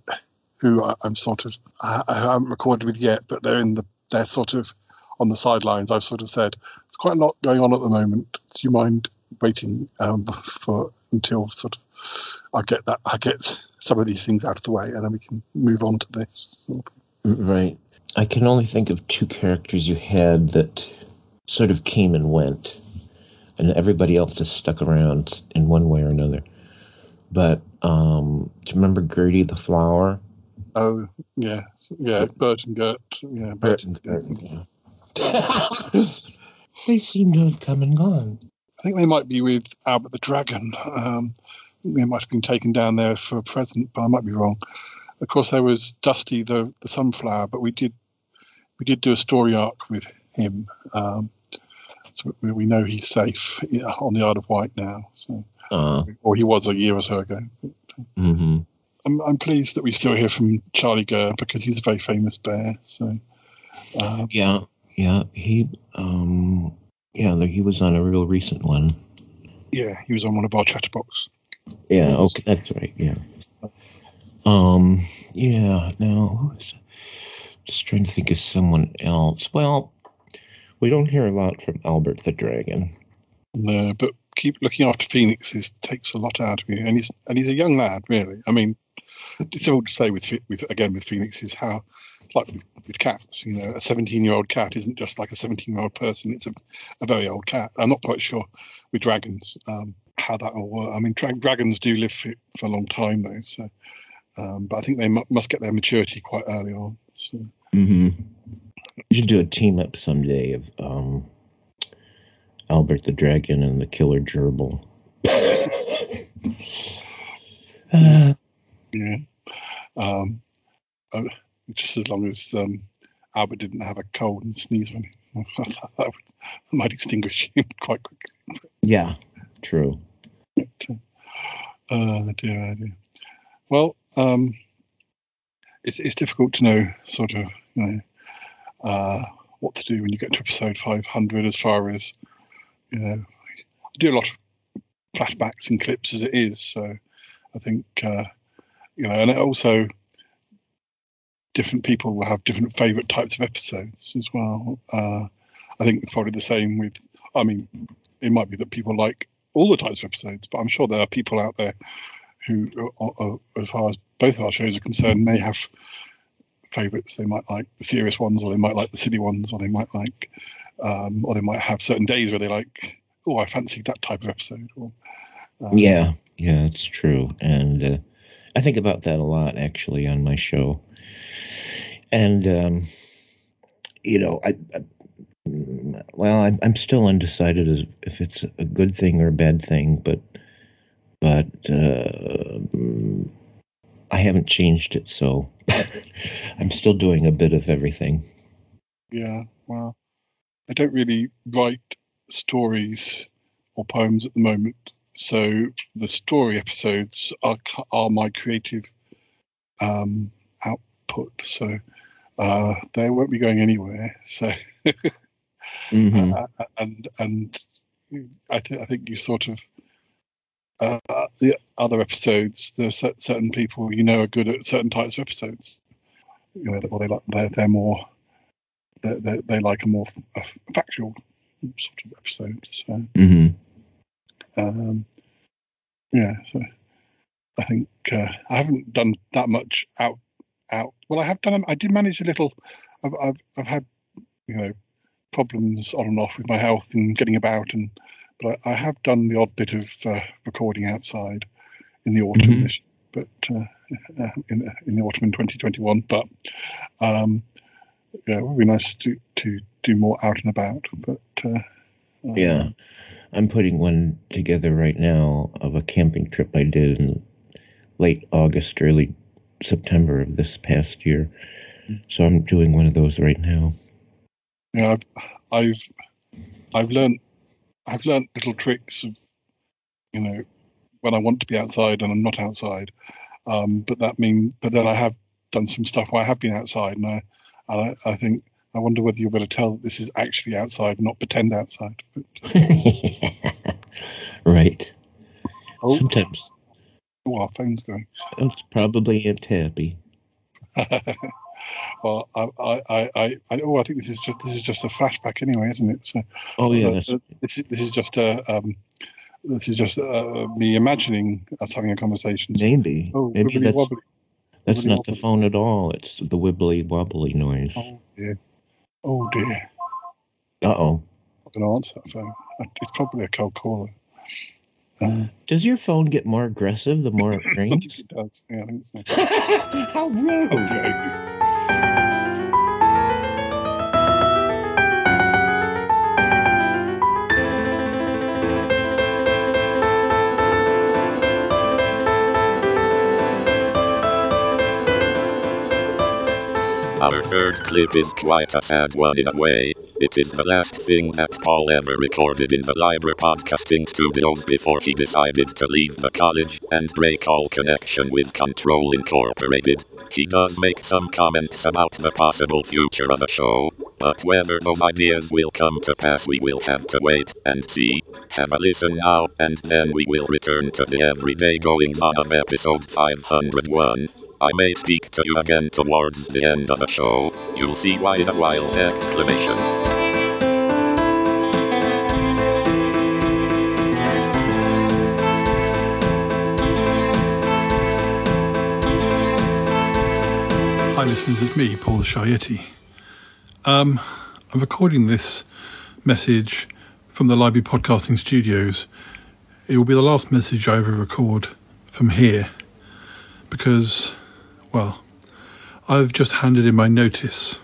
who I, I'm sort of, I, I haven't recorded with yet, but they're in the, they're sort of on the sidelines. I've sort of said, it's quite a lot going on at the moment. Do you mind waiting um, for until sort of I get that I get some of these things out of the way, and then we can move on to this. sort of. Right. I can only think of two characters you had that sort of came and went, and everybody else just stuck around in one way or another. But um, do you remember Gertie the flower? Oh yeah, yeah, Bert and Gert, yeah, Bert and Gert. they seem to have come and gone. I think they might be with Albert the Dragon. Um, they might have been taken down there for a present, but I might be wrong. Of course, there was Dusty the the sunflower, but we did we did do a story arc with him. Um, so we, we know he's safe on the Isle of Wight now. So, Uh, or he was a year or so ago. hmm I'm, I'm pleased that we still hear from Charlie Gurr because he's a very famous bear. So, um, Yeah, yeah. He, um, yeah, he was on a real recent one. yeah, he was on one of our chatterbox. Yeah, okay, that's right. Yeah. Um, yeah. Is? Just trying to think of someone else. Well, we don't hear a lot from Albert the Dragon. No, but keep looking after Phoenix is, takes a lot out of you, and he's and he's a young lad, really. I mean, it's all to say with with again with Phoenix is how like with, with cats, you know, a 17 year old cat isn't just like a 17 year old person, it's a, a very old cat. I'm not quite sure with dragons um, how that will work. I mean, dra- dragons do live for, for a long time, though, so. Um, but I think they mu- must get their maturity quite early on. So. Mm-hmm. You should do a team up someday of um, Albert the Dragon and the Killer Gerbil. Uh, Yeah. Um, uh, just as long as um, Albert didn't have a cold and sneeze on him, that would, might extinguish him quite quickly. yeah, true. Oh dear, oh dear. Well, um, it's it's difficult to know sort of you know uh, what to do when you get to episode 500. As far as you know, I do a lot of flashbacks and clips as it is, so I think uh, you know, and it also different people will have different favourite types of episodes as well. Uh, I think it's probably the same with. I mean, it might be that people like all the types of episodes, but I'm sure there are people out there who, uh, uh, as far as both our shows are concerned, may have favourites. They might like the serious ones, or they might like the silly ones, or they might like, um, or they might have certain days where they like, oh, I fancied that type of episode. Or, um, Yeah, yeah, it's true. And uh, I think about that a lot actually on my show. And, um, you know, I, I well, I'm still undecided as if it's a good thing or a bad thing, but, but, uh, I haven't changed it. So I'm still doing a bit of everything. Yeah, well, I don't really write stories or poems at the moment, so the story episodes are are my creative um, output. So uh, they won't be going anywhere. So Mhm. uh, and and I, th- I think you sort of uh, the other episodes. There's cer- certain people you know are good at certain types of episodes. You know, or they like they're, they're more they, they, they like a more factual sort of episode. So hmm um, yeah, so I think uh, I haven't done that much out out. Well, I have done. I did manage a little. I've I've, I've had you know problems on and off with my health and getting about, and but I, I have done the odd bit of uh, recording outside in the autumn, this, but uh, uh, in the, in the autumn in 2021. But um, yeah, it would be nice to to do more out and about. But uh, Yeah. I'm putting one together right now of a camping trip I did in late August, early September of this past year. So I'm doing one of those right now. Yeah, I've, I've I've learned I've learned little tricks of you know when I want to be outside and I'm not outside. Um, but that mean but then I have done some stuff where I have been outside and I and I, I think I wonder whether you'll be able to tell that this is actually outside, not pretend outside. Right. Oh. Sometimes Oh, our phone's going. it's probably Aunt Happy. well, I, I, I, I, oh, I think this is just this is just a flashback anyway, isn't it? So, Oh, yeah, uh, uh, this is this is just a um, this is just uh, me imagining us having a conversation. Maybe. Oh, Maybe that's wobbly. that's wibbly not the phone at all. It's the wibbly wobbly noise. Oh dear. Oh dear. Uh oh. I'm going to answer that phone. It's probably a cold caller. Uh, Does your phone get more aggressive the more it rings? it does. Yeah, I think so. How rude! Our third clip is quite a sad one in a way. It is the last thing that Paul ever recorded in the Library podcasting studios before he decided to leave the college and break all connection with Control Incorporated. He does make some comments about the possible future of the show, but whether those ideas will come to pass we will have to wait and see. Have a listen now, and then we will return to the everyday goings on of episode 501. I may speak to you again towards the end of the show. You'll see why in a while! Exclamation. Hi, listeners, it's me, Paul the Shy Yeti. Um, I'm recording this message from the Library Podcasting Studios. It will be the last message I ever record from here because, well, I've just handed in my notice.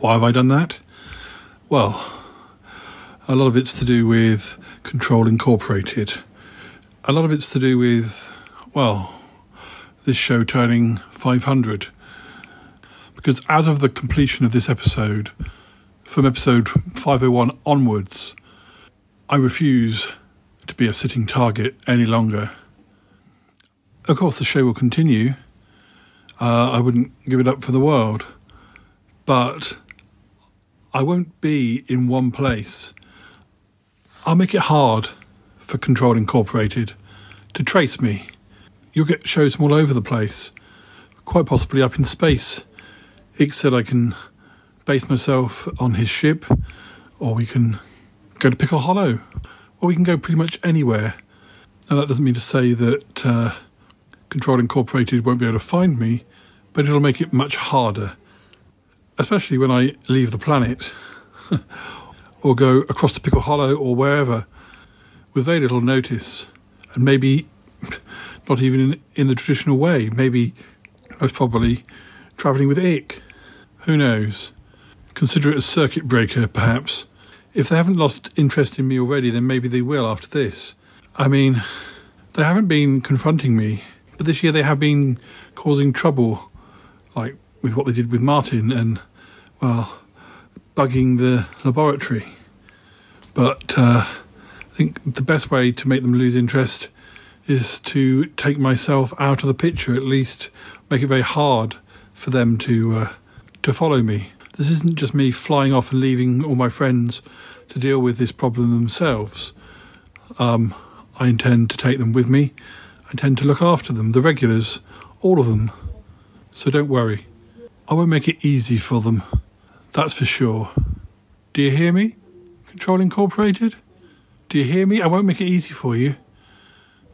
Why have I done that? Well, a lot of it's to do with Control Incorporated. A lot of it's to do with, well, this show turning 500. Because as of the completion of this episode, from episode 501 onwards, I refuse to be a sitting target any longer. Of course, the show will continue. Uh, I wouldn't give it up for the world. But I won't be in one place. I'll make it hard for Control Incorporated to trace me. You'll get shows from all over the place, quite possibly up in space. Ikk said I can base myself on his ship, or we can go to Pickle Hollow, or we can go pretty much anywhere. Now, that doesn't mean to say that uh, Control Incorporated won't be able to find me, but it'll make it much harder, especially when I leave the planet or go across to Pickle Hollow or wherever with very little notice, and maybe not even in, in the traditional way, maybe most probably travelling with Ikk. Who knows? Consider it a circuit breaker, perhaps. If they haven't lost interest in me already, then maybe they will after this. I mean, they haven't been confronting me, but this year they have been causing trouble, like with what they did with Martin and, well, bugging the laboratory. But uh, I think the best way to make them lose interest is to take myself out of the picture, at least make it very hard for them to uh, to follow me. This isn't just me flying off and leaving all my friends to deal with this problem themselves. Um, I intend to take them with me. I intend to look after them, the regulars, all of them. So don't worry. I won't make it easy for them. That's for sure. Do you hear me? Control Incorporated? Do you hear me? I won't make it easy for you.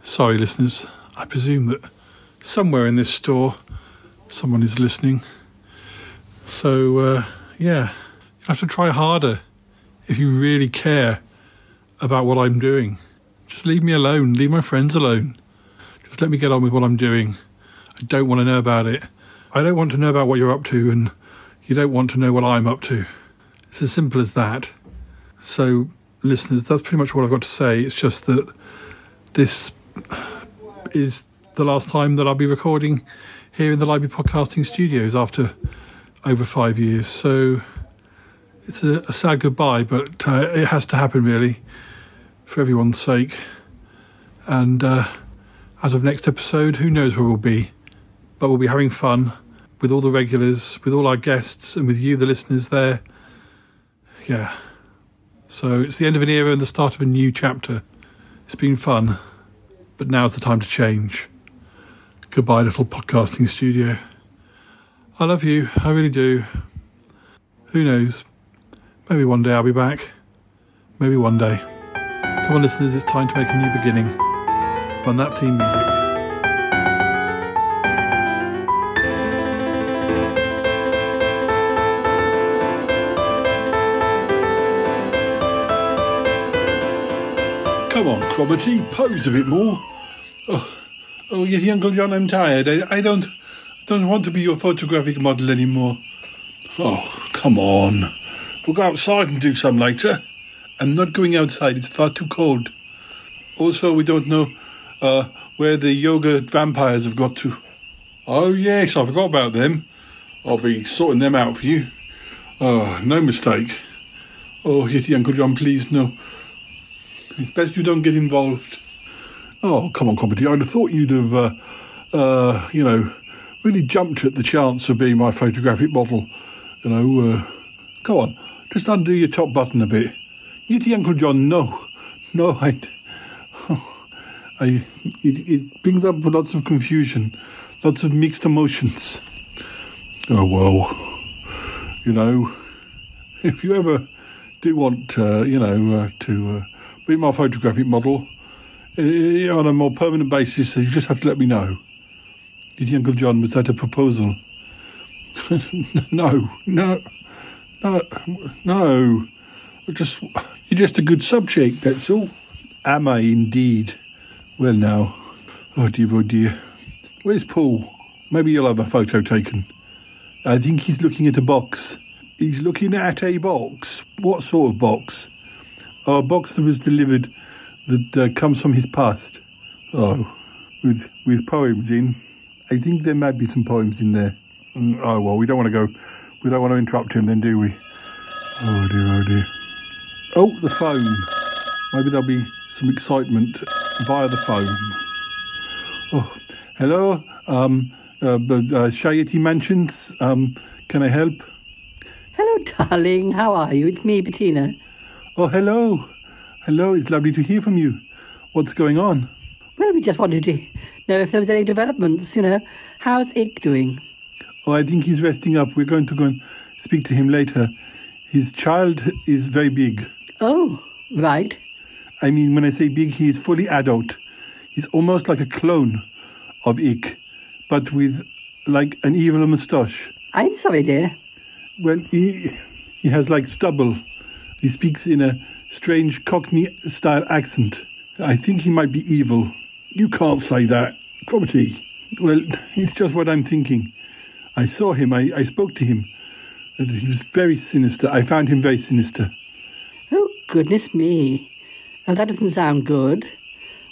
Sorry, listeners. I presume that somewhere in this store someone is listening. So, uh, yeah, you have to try harder if you really care about what I'm doing. Just leave me alone. Leave my friends alone. Just let me get on with what I'm doing. I don't want to know about it. I don't want to know about what you're up to, and you don't want to know what I'm up to. It's as simple as that. So, listeners, that's pretty much what I've got to say. It's just that this is the last time that I'll be recording here in the Library Podcasting Studios after over five years. So it's a, a sad goodbye, but uh, it has to happen really for everyone's sake. And uh, as of next episode, who knows where we'll be, but we'll be having fun with all the regulars, with all our guests, and with you, the listeners, there. Yeah. So it's the end of an era and the start of a new chapter. It's been fun, but now's the time to change. Goodbye, little podcasting studio. I love you, I really do. Who knows? Maybe one day I'll be back. Maybe one day. Come on, listeners, it's time to make a new beginning. Run that theme music. Come on, Cromitty, pose a bit more. Oh, oh, yes, Uncle John, I'm tired. I, I don't, don't want to be your photographic model anymore. Oh, come on. We'll go outside and do some later. I'm not going outside. It's far too cold. Also, we don't know uh, where the yoga vampires have got to. Oh, yes, I forgot about them. I'll be sorting them out for you. Oh, no mistake. Oh, Yeti Uncle John, please, no. It's best you don't get involved. Oh, come on, Cromitty. I'd have thought you'd have, uh, uh, you know, really jumped at the chance of being my photographic model. You know, uh, go on, just undo your top button a bit. Yeti Uncle John, no. No, I. I it, it brings up lots of confusion, lots of mixed emotions. Oh, well, you know, if you ever do want, uh, you know, uh, to uh, be my photographic model uh, on a more permanent basis, so you just have to let me know. Did Uncle John, was that a proposal? no, no, no, no. Just you're just a good subject. That's all. Am I indeed? Well, now, oh dear, oh dear. Where's Paul? Maybe you'll have a photo taken. I think he's looking at a box. He's looking at a box. What sort of box? A box that was delivered that uh, comes from his past. Oh, with with poems in. I think there might be some poems in there. Mm, Oh well, we don't want to go. We don't want to interrupt him, then, do we? Oh dear, oh dear. Oh, the phone. Maybe there'll be some excitement via the phone. Oh, hello. Um, uh, but, uh, Shy Yeti Mansions. Um, can I help? Hello, darling. How are you? It's me, Bettina. Oh, hello. Hello. It's lovely to hear from you. What's going on? Well, we just wanted to know if there was any developments. You know, how's Ikk doing? Oh, I think he's resting up. We're going to go and speak to him later. His child is very big. Oh, right. I mean, when I say big, he is fully adult. He's almost like a clone of Ikk, but with like an evil moustache. I'm sorry, dear. Well, he he has like stubble. He speaks in a strange Cockney style accent. I think he might be evil. You can't say that, Cromitty. Well, it's just what I'm thinking. I saw him. I, I spoke to him. And he was very sinister. I found him very sinister. Oh, goodness me. Now, that doesn't sound good.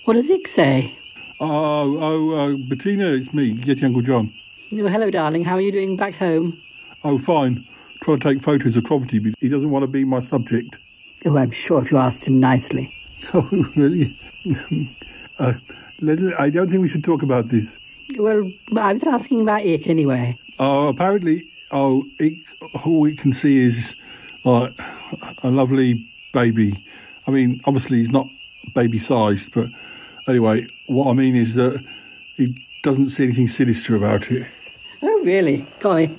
What does Ikk say? Oh, oh, uh, Bettina, it's me, Yeti Uncle John. Oh, hello, darling. How are you doing back home? Oh, fine. Trying to take photos of Cromitty, but he doesn't want to be my subject. Oh, I'm sure if you asked him nicely. Oh, really? uh, I don't think we should talk about this. Well, I was asking about Ikk anyway. Oh, apparently, oh, it, all we can see is like a lovely baby. I mean, obviously he's not baby sized, but anyway, what I mean is that he doesn't see anything sinister about it. Oh, really? Golly.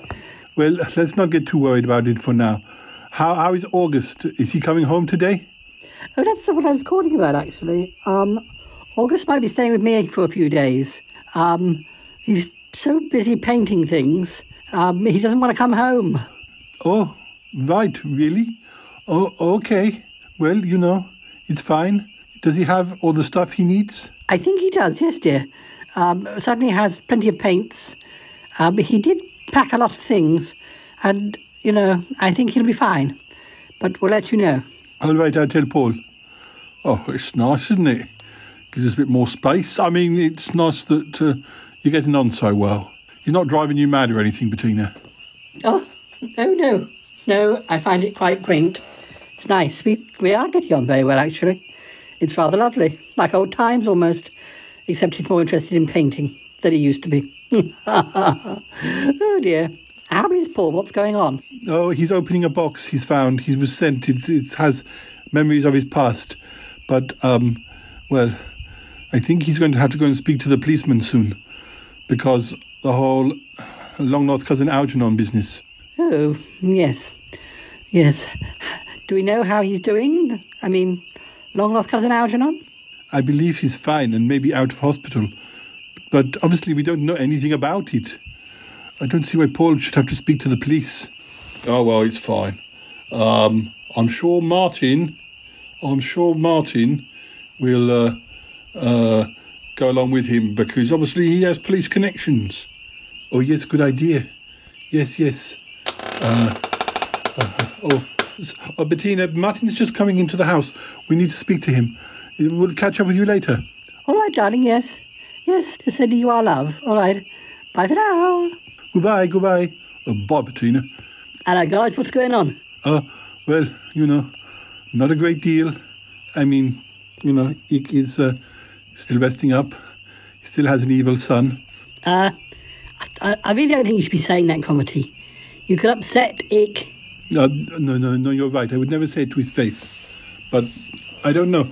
Well, let's not get too worried about it for now. How how is August? Is he coming home today? Oh, that's what I was calling about, actually. Um, August might be staying with me for a few days. Um, he's so busy painting things. Um, he doesn't want to come home. Oh, right, really? Oh, okay. Well, you know, it's fine. Does he have all the stuff he needs? I think he does, yes, dear. Um, certainly has plenty of paints. Um, he did pack a lot of things, and, you know, I think he'll be fine. But we'll let you know. All right, I'll tell Paul. Oh, it's nice, isn't it? Gives us a bit more space. I mean, it's nice that uh, you're getting on so well. He's not driving you mad or anything, Bettina. Oh, oh no. No, I find it quite quaint. It's nice. We, we are getting on very well, actually. It's rather lovely, like old times almost, except he's more interested in painting than he used to be. oh dear. How is Paul? What's going on? Oh, he's opening a box he's found. He was sent. It, it has memories of his past, but um, well, I think he's going to have to go and speak to the policeman soon, because the whole long lost cousin Algernon business. Oh, yes. Yes. Do we know how he's doing? I mean, long lost cousin Algernon? I believe he's fine and maybe out of hospital, but obviously we don't know anything about it. I don't see why Paul should have to speak to the police. Oh well, it's fine. Um, I'm sure Martin. I'm sure Martin will uh, uh, go along with him because obviously he has police connections. Oh yes, good idea. Yes, yes. Uh, uh, oh, oh, Bettina, Martin's just coming into the house. We need to speak to him. We'll catch up with you later. All right, darling, yes. Yes, just sending you our love. All right. Bye for now. Goodbye, goodbye. Oh, bye, Bettina. Hello, guys. What's going on? Uh, well, you know, not a great deal. I mean, you know, he is uh, still resting up. He still has an evil son. Uh, I, I really don't think you should be saying that, Cromitty. You could upset Ikk. Uh, no, no, no, you're right. I would never say it to his face. But I don't know.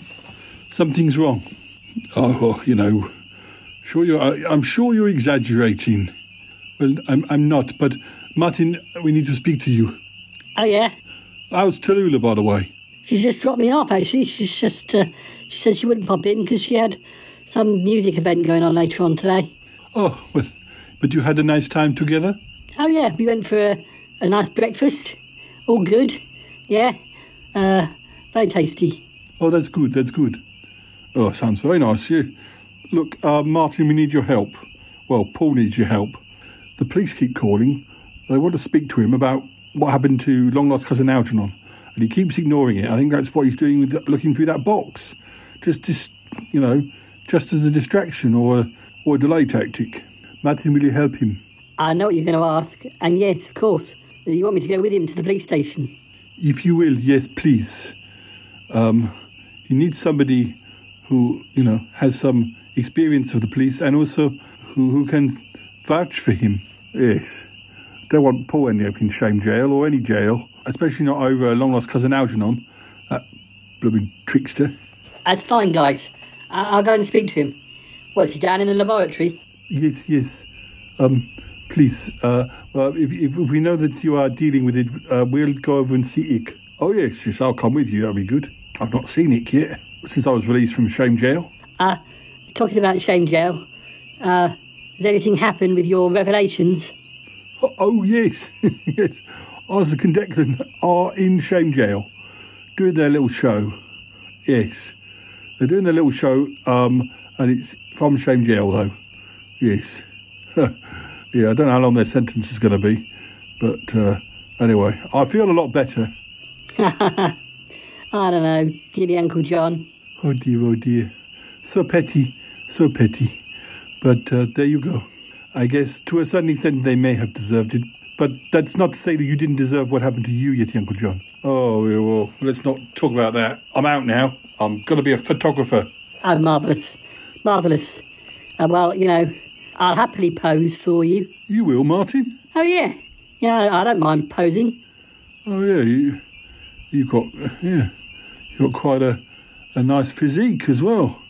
Something's wrong. Oh, you know, sure you're. I, I'm sure you're exaggerating. Well, I'm. I'm not. But Martin, we need to speak to you. Oh yeah. How's Tallulah, by the way? She's just dropped me off. Actually, she's just. Uh, she said she wouldn't pop in because she had some music event going on later on today. Oh well, but you had a nice time together. Oh yeah, we went for a, a nice breakfast. All good. Yeah. Uh, very tasty. Oh, that's good. That's good. Oh, sounds very nice. Yeah. Look, uh, Martin, we need your help. Well, Paul needs your help. The police keep calling. They want to speak to him about what happened to long lost cousin Algernon, and he keeps ignoring it. I think that's what he's doing with that- looking through that box, just, just you know, just as a distraction or a, or a delay tactic. Martin, will you help him? I know what you're going to ask, and yes, of course. You want me to go with him to the police station? If you will, yes, please. Um, he needs somebody who, you know, has some experience of the police and also who, who can vouch for him. Yes. Don't want Paul ending up in shame jail or any jail, especially not over a long lost cousin Algernon, that blooming trickster. That's fine, guys. I- I'll go and speak to him. What's he down in the laboratory? Yes, yes. Um, please, uh, well, if, if we know that you are dealing with it, uh, we'll go over and see Ikk. Oh, yes, yes, I'll come with you. That'll be good. I've not seen Ikk yet since I was released from shame jail. Uh, talking about shame jail, uh, has anything happened with your revelations? Oh, oh yes, yes. Isaac and Declan are in shame jail, doing their little show. Yes, they're doing their little show, um, and it's from shame jail though. Yes, yeah. I don't know how long their sentence is going to be, but uh, anyway, I feel a lot better. I don't know, Yeti Uncle John. Oh dear, oh dear, so petty, so petty. But uh, there you go. I guess to a certain extent they may have deserved it, but that's not to say that you didn't deserve what happened to you yet, Uncle John. Oh, yeah, well, let's not talk about that. I'm out now. I'm going to be a photographer. Oh, marvellous. Marvellous. Uh, well, you know, I'll happily pose for you. You will, Martin? Oh, yeah. Yeah, I don't mind posing. Oh, yeah, you, you got, yeah, you've got quite a, a nice physique as well.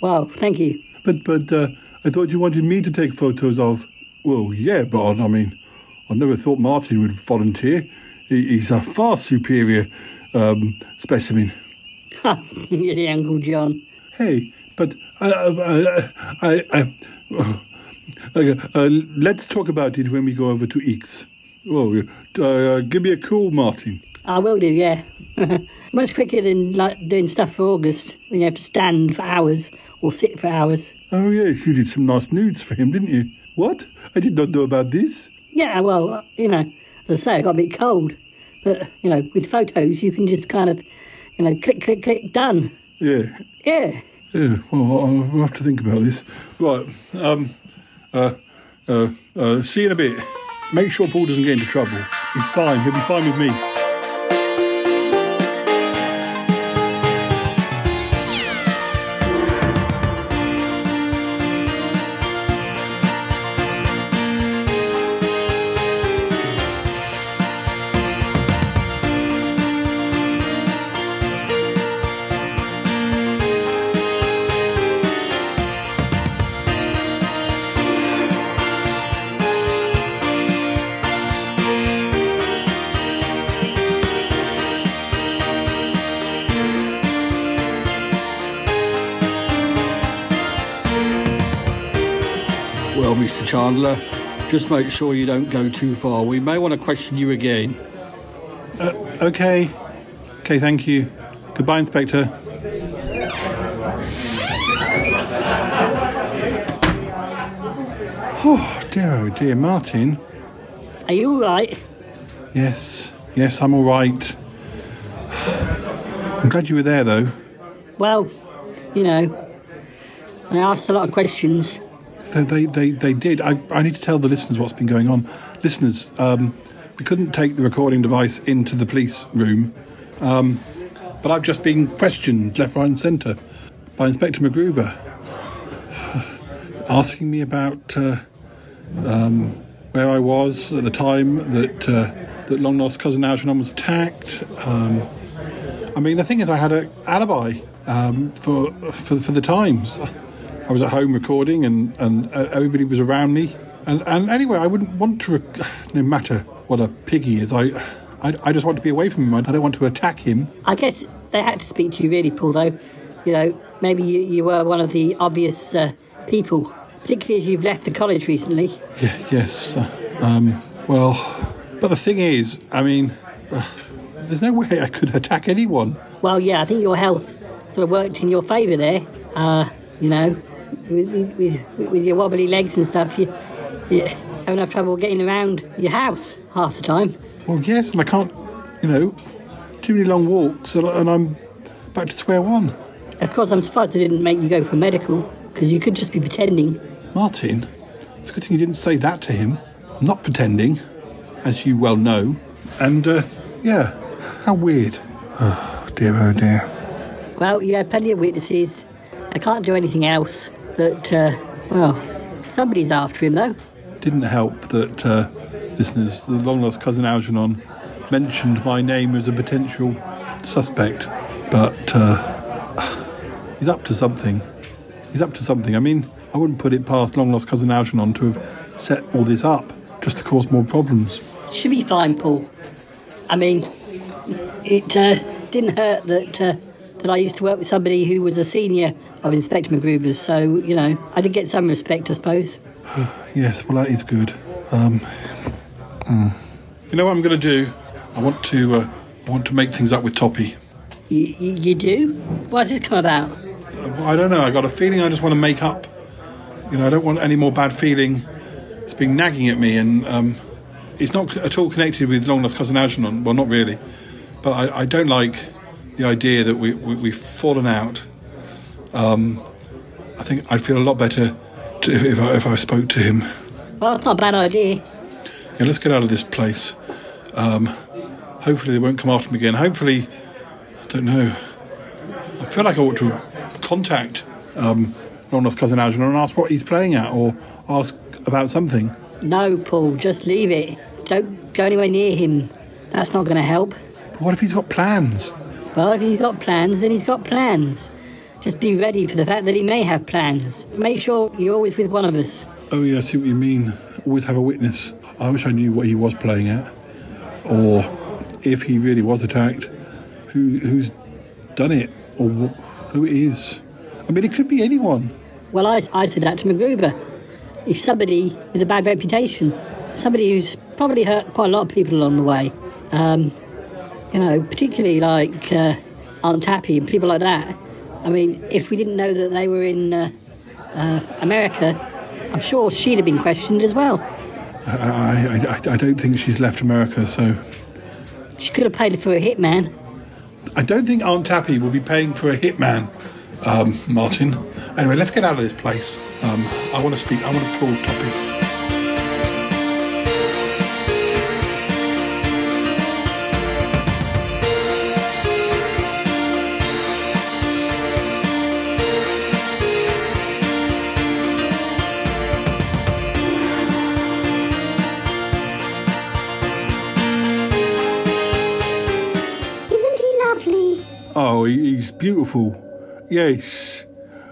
Well, thank you. But, but, uh, I thought you wanted me to take photos of. Well, yeah, but I mean, I never thought Martin would volunteer. He, he's a far superior um, specimen. Yeti Uncle John. Hey, but I, uh, I, I, uh, uh, let's talk about it when we go over to Ikk's. Oh, uh, give me a call, Martin. I will do, yeah. Much quicker than like doing stuff for August when you have to stand for hours or sit for hours. Oh, yes, you did some nice nudes for him, didn't you? What? I did not know about this. Yeah, well, uh, you know, as I say, I got a bit cold. But, you know, with photos, you can just kind of, you know, click, click, click, done. Yeah. Yeah. Yeah, well, I'll I'll have to think about this. Right, um, uh, uh, uh, see you in a bit. Make sure Paul doesn't get into trouble. He's fine, he'll be fine with me. Just make sure you don't go too far. We may want to question you again. Uh, okay. Okay, thank you. Goodbye, Inspector. Oh, dear, oh dear, Martin. Are you all right? Yes, yes, I'm all right. I'm glad you were there, though. Well, you know, I asked a lot of questions. They, they, they, they did. I, I need to tell the listeners what's been going on. Listeners, um, we couldn't take the recording device into the police room, um, but I've just been questioned left, right, and centre by Inspector MacGruber, asking me about uh, um, where I was at the time that uh, that long lost cousin Algernon was attacked. Um, I mean, the thing is, I had an alibi um, for, for for the times. I was at home recording, and and uh, everybody was around me. And and anyway, I wouldn't want to, rec- no matter what a piggy is. I, I I just want to be away from him. I don't want to attack him. I guess they had to speak to you, really, Paul, though. You know, maybe you, you were one of the obvious uh, people, particularly as you've left the college recently. Yeah, yes. uh, Um, Well, but the thing is, I mean, uh, there's no way I could attack anyone. Well, yeah, I think your health sort of worked in your favour there. Uh, you know, with, with, with, your wobbly legs and stuff, you, you have enough trouble getting around your house half the time. Well, yes, and I can't, you know, too many long walks, and and I'm back to square one. Of course, I'm surprised they didn't make you go for medical, because you could just be pretending. Martin, it's a good thing you didn't say that to him. I'm not pretending, as you well know. And, uh, yeah, how weird. Oh, dear, oh dear. Well, you had plenty of witnesses. I can't do anything else. But, uh, well, somebody's after him, though. Didn't help that, uh, listeners, the long lost cousin Algernon mentioned my name as a potential suspect. But, uh, he's up to something. He's up to something. I mean, I wouldn't put it past long lost cousin Algernon to have set all this up just to cause more problems. Should be fine, Paul. I mean, it uh, didn't hurt that uh, that I used to work with somebody who was a senior of Inspector MacGruber's, so, you know, I did get some respect, I suppose. yes, well, that is good. Um, mm. You know what I'm going to do? I want to uh, I want to make things up with Toppie. You, you do? Why's this come about? I don't know. I got a feeling I just want to make up. You know, I don't want any more bad feeling. It's been nagging at me, and um, it's not at all connected with long lost cousin Algernon. Well, not really, but I, I don't like the idea that we, we have fallen out. Um, I think I'd feel a lot better to, if, if, I, if I spoke to him. Well, it's not a bad idea. Yeah, let's get out of this place. Um, hopefully they won't come after me again. Hopefully, I don't know. I feel like I ought to contact um, Ronald's cousin Algernon and ask what he's playing at, or ask about something. No, Paul, just leave it. Don't go anywhere near him. That's not going to help. But what if he's got plans? Well, if he's got plans, then he's got plans. Just be ready for the fact that he may have plans. Make sure you're always with one of us. Oh, yeah, I see what you mean. Always have a witness. I wish I knew what he was playing at. Or if he really was attacked, who who's done it, or who it is. I mean, it could be anyone. Well, I, I said that to MacGruber. He's somebody with a bad reputation. Somebody who's probably hurt quite a lot of people along the way. Um, you know, particularly like uh, Aunt Tappy and people like that. I mean, if we didn't know that they were in uh, uh, America, I'm sure she'd have been questioned as well. I, I, I, I don't think she's left America, so. She could have paid for a hitman. I don't think Aunt Tappy will be paying for a hitman, um, Martin. Anyway, let's get out of this place. Um, I want to speak, I want to call Toppie. Beautiful. Yes,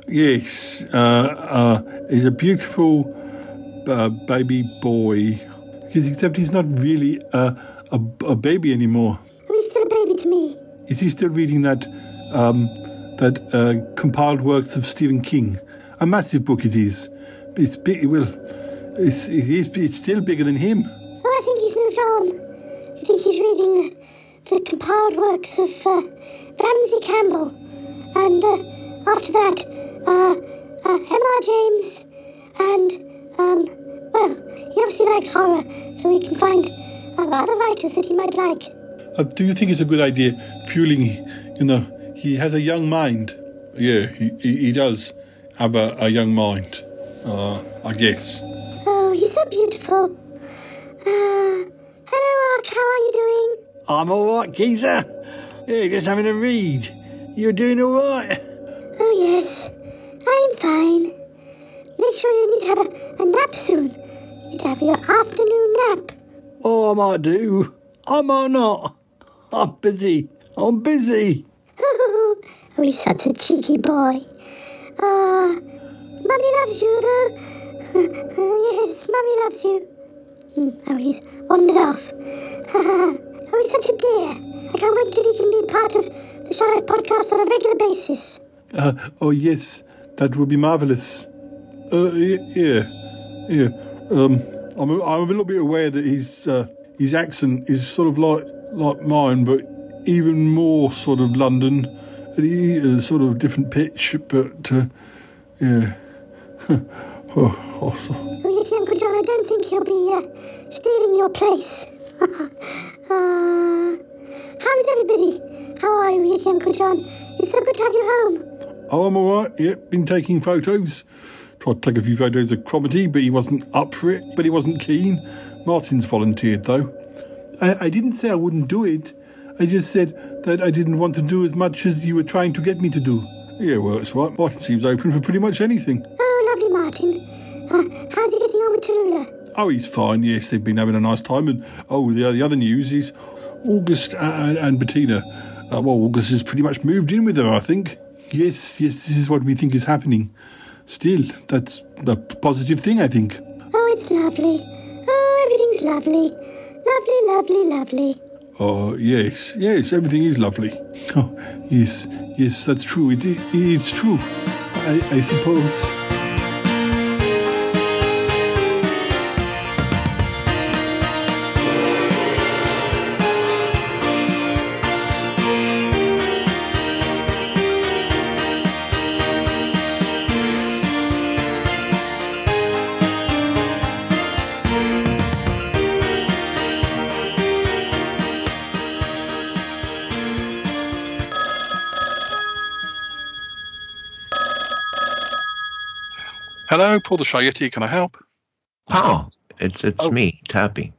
yes. Uh, uh, he's a beautiful uh, baby boy. Except he's not really a, a, a, baby anymore. Oh, he's still a baby to me. Is he still reading that um, that uh, compiled works of Stephen King? A massive book it is. It's big. Well, it's, it is, it's still bigger than him. Oh, I think he's moved on. I think he's reading the, the compiled works of uh, Ramsey Campbell, and uh, after that, uh, uh, M.R. James, and, um, well, he obviously likes horror, so we can find uh, other writers that he might like. Uh, do you think it's a good idea, fueling, you know, he has a young mind? Yeah, he, he, he does have a, a young mind, uh, I guess. Oh, he's so beautiful. Uh, hello, Ark, how are you doing? I'm all right, geezer. Yeah, just having a read. You're doing all right? Oh, yes. I'm fine. Make sure you need to have a, a nap soon. You need to have your afternoon nap. Oh, I might do. I might not. I'm busy. I'm busy. oh, he's such a cheeky boy. Ah, uh, Mummy loves you, though. yes, Mummy loves you. Hmm, oh, he's wandered off. oh, he's such a dear. I can't wait till he can be part of the Shy Life podcast on a regular basis. Uh, oh, yes, that would be marvelous. Uh, yeah, yeah. Um, I'm a, I'm a little bit aware that his uh, his accent is sort of like like mine, but even more sort of London. And he is sort of different pitch, but uh, yeah. oh, so- Oh, Uncle John, I don't think he'll be uh, stealing your place. uh, how is everybody? How are you, yes, Uncle John? It's so good to have you home. Oh, I'm all right. Yep, been taking photos. Tried to take a few photos of Cromitty, but he wasn't up for it. But he wasn't keen. Martin's volunteered though. I, I didn't say I wouldn't do it. I just said that I didn't want to do as much as you were trying to get me to do. Yeah, well, it's right. Martin seems open for pretty much anything. Oh, lovely, Martin. Uh, how's he getting on with Tallulah? Oh, he's fine. Yes, they've been having a nice time. And oh, the, the other news is August and, and Bettina. Uh, well, August has pretty much moved in with her, I think. Yes, yes, this is what we think is happening. Still, that's a positive thing, I think. Oh, it's lovely. Oh, everything's lovely. Lovely, lovely, lovely. Oh, yes, yes, everything is lovely. Oh, yes, yes, that's true. It, it, it's true, I, I suppose. Hello, Paul the Shy Yeti. Can I help? Oh, it's it's me, Tappy.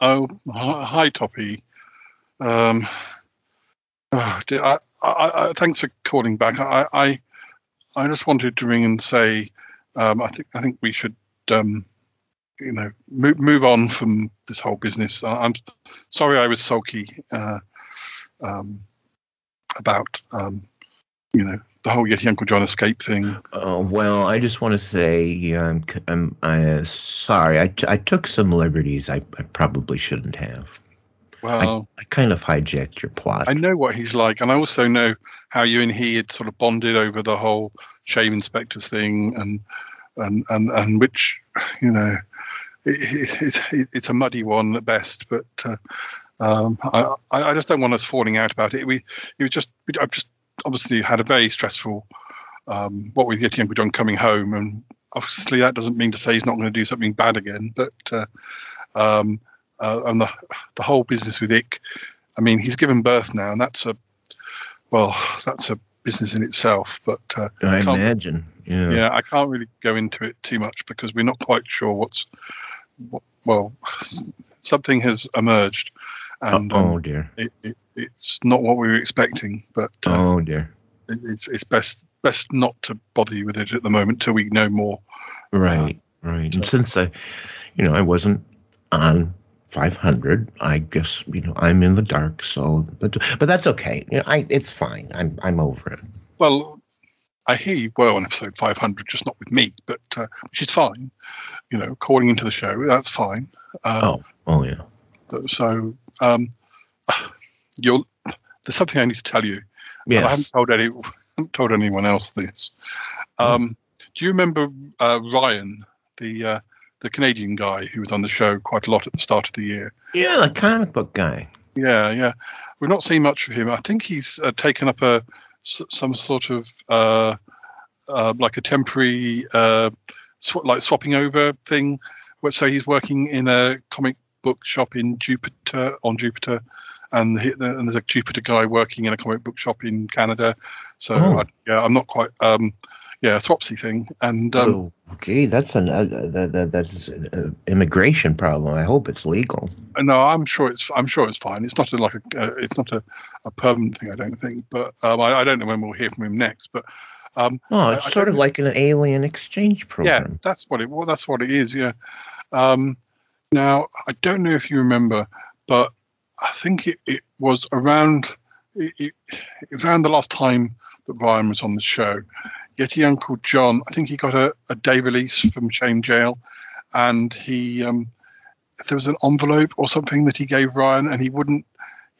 Oh, hi, Toppie. Um, oh, dear, I, I, I, thanks for calling back. I, I, I just wanted to ring and say, um, I think I think we should, um, you know, move move on from this whole business. I, I'm sorry I was sulky uh, um, about, um, you know, the whole Yeti Uncle John escape thing. Oh well, I just want to say um, c- I'm I'm sorry. I, t- I took some liberties I, I probably shouldn't have. Well, I, I kind of hijacked your plot. I know what he's like, and I also know how you and he had sort of bonded over the whole shame inspectors thing, and and and and which you know, it, it, it, it's a muddy one at best. But uh, um, I I just don't want us falling out about it. We it was just I've just obviously had a very stressful um, what with Yeti Uncle John coming home, and obviously that doesn't mean to say he's not going to do something bad again. But uh, um, uh, and the the whole business with Ikk, I mean, he's given birth now, and that's a well, that's a business in itself. But uh, I can't- imagine. Yeah. yeah, I can't really go into it too much because we're not quite sure what's what, well, something has emerged, and um, oh dear. it, it, it's not what we were expecting. But uh, Oh dear. it, it's it's best best not to bother you with it at the moment till we know more. Right. Right. And since I, you know, I wasn't on 500, I guess you know I'm in the dark. So, but but that's okay. You know, I it's fine. I'm I'm over it. Well, I hear you were on episode 500, just not with me, but uh, which is fine. You know, calling into the show, that's fine. Um, Oh. Oh yeah. So, um, you'll. There's something I need to tell you. Yes. I haven't told any, haven't told anyone else this. Um, do you remember uh, Ryan, the uh, the Canadian guy who was on the show quite a lot at the start of the year? Yeah, the comic book guy. Yeah, yeah. We've not seen much of him. I think he's uh, taken up a some sort of uh, uh, like a temporary uh, sw- like swapping over thing. So he's working in a comic book shop in Jupiter on Jupiter, and, he, and there's a Jupiter guy working in a comic book shop in Canada. So Oh. I, yeah, I'm not quite um, yeah a swapsy thing. And um, oh, gee, that's an uh, that, that that's an immigration problem. I hope it's legal. No, I'm sure it's I'm sure it's fine. It's not a, like a uh, it's not a, a permanent thing. I don't think, but um, I, I don't know when we'll hear from him next. But um, Oh, it's I sort of like an alien exchange program. yeah, that's what it. Well, that's what it is. Yeah. Um, now I don't know if you remember, but I think it, it was around it, it, around the last time that Ryan was on the show. Yeti Uncle John, I think he got a, a day release from Shame Jail, and he um, there was an envelope or something that he gave Ryan, and he wouldn't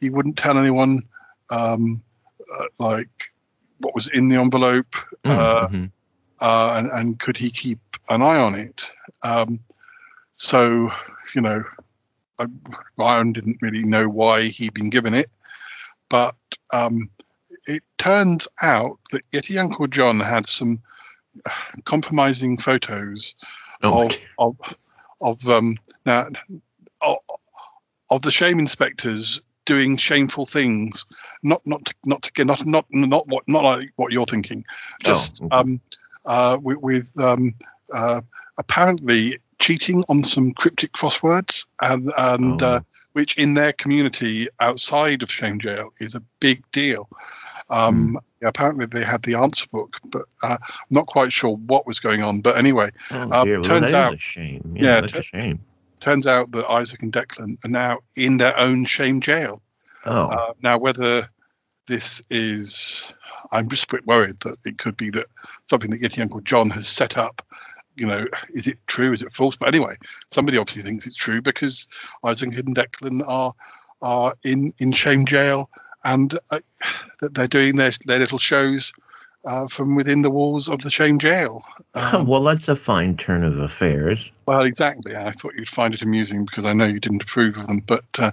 he wouldn't tell anyone um, uh, like what was in the envelope, uh, Mhm. uh, and and could he keep an eye on it? Um, so you know, I, Ryan didn't really know why he'd been given it, but um, it turns out that Yeti Uncle John had some uh, compromising photos Oh, of of of um now of, of the shame inspectors doing shameful things. Not not to, not to, not not not what not like what you're thinking. Just Oh, um uh with, with um uh apparently cheating on some cryptic crosswords and and uh, which in their community outside of shame jail is a big deal um yeah, apparently they had the answer book but uh, i'm not quite sure what was going on but anyway Oh, dear. Well, turns out a shame. Yeah, yeah, that's tu- a shame. turns out that Isaac and Declan are now in their own shame jail. Oh, Uh, now, whether this is, I'm just a bit worried that it could be that something that Yeti Uncle John has set up. You know, is it true? Is it false? But anyway, somebody obviously thinks it's true because Isaac and Declan are are in in shame jail and uh, that they're doing their their little shows uh, from within the walls of the shame jail. Um, well, that's a fine turn of affairs. well, exactly. I thought you'd find it amusing because I know you didn't approve of them. But uh,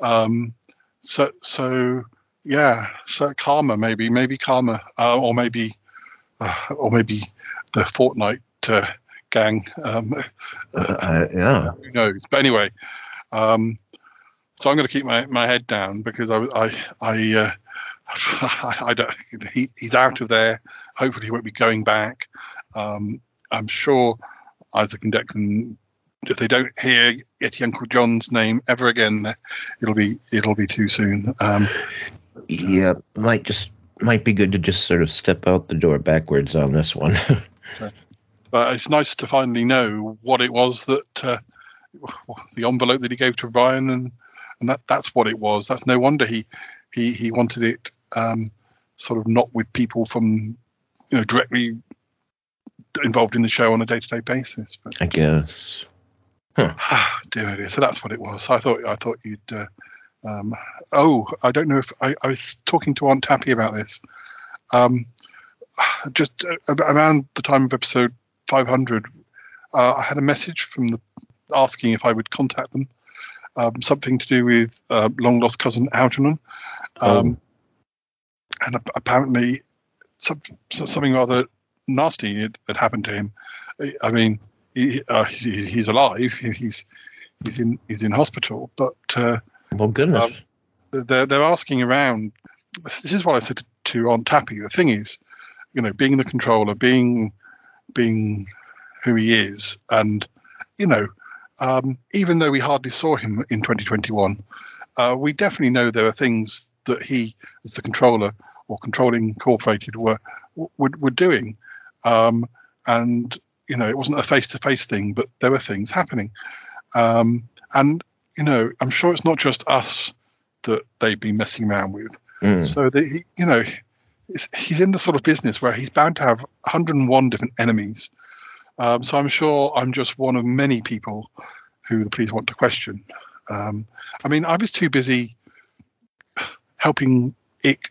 um, so so yeah. So karma, maybe maybe karma, uh, or maybe uh, or maybe the Fortnite uh, gang. Um, Uh, yeah. who knows? But anyway, um, so I'm going to keep my, my head down because I I I, uh, I, I don't. He, he's out of there. Hopefully, he won't be going back. Um, I'm sure Isaac and Declan, if they don't hear Yeti Uncle John's name ever again, it'll be it'll be too soon. Um, Yeah, might just might be good to just sort of step out the door backwards on this one. but it's nice to finally know what it was that uh, the envelope that he gave to Ryan, and and that that's what it was. That's no wonder he he he wanted it um, sort of not with people from you know directly involved in the show on a day to day basis. But I guess. dear, oh dear. So that's what it was. I thought I thought you'd. Uh, um, oh, I don't know if I, I was talking to Aunt Tappy about this. Um, just around the time of episode 500, uh, I had a message from the asking if I would contact them. Um, something to do with uh, long lost cousin Algernon. Um, And ap- apparently, some, something rather nasty had, had happened to him. I- I mean, he, uh, he, he's alive. He's he's in he's in hospital, but uh, well, goodness. um, they're they're asking around. This is what I said to, to Aunt Tappy. The thing is, you know, being the controller, being being who he is, and you know, um, even though we hardly saw him in 2021, uh, we definitely know there are things that he, as the controller or controlling incorporated, were were, were doing, um, and you know, it wasn't a face-to-face thing, but there were things happening, um, and you know, I'm sure it's not just us that they've been messing around with. Mm. So that he, you know, he's in the sort of business where he's bound to have 101 different enemies. Um, so I'm sure I'm just one of many people who the police want to question. Um, I mean, I was too busy helping Ikk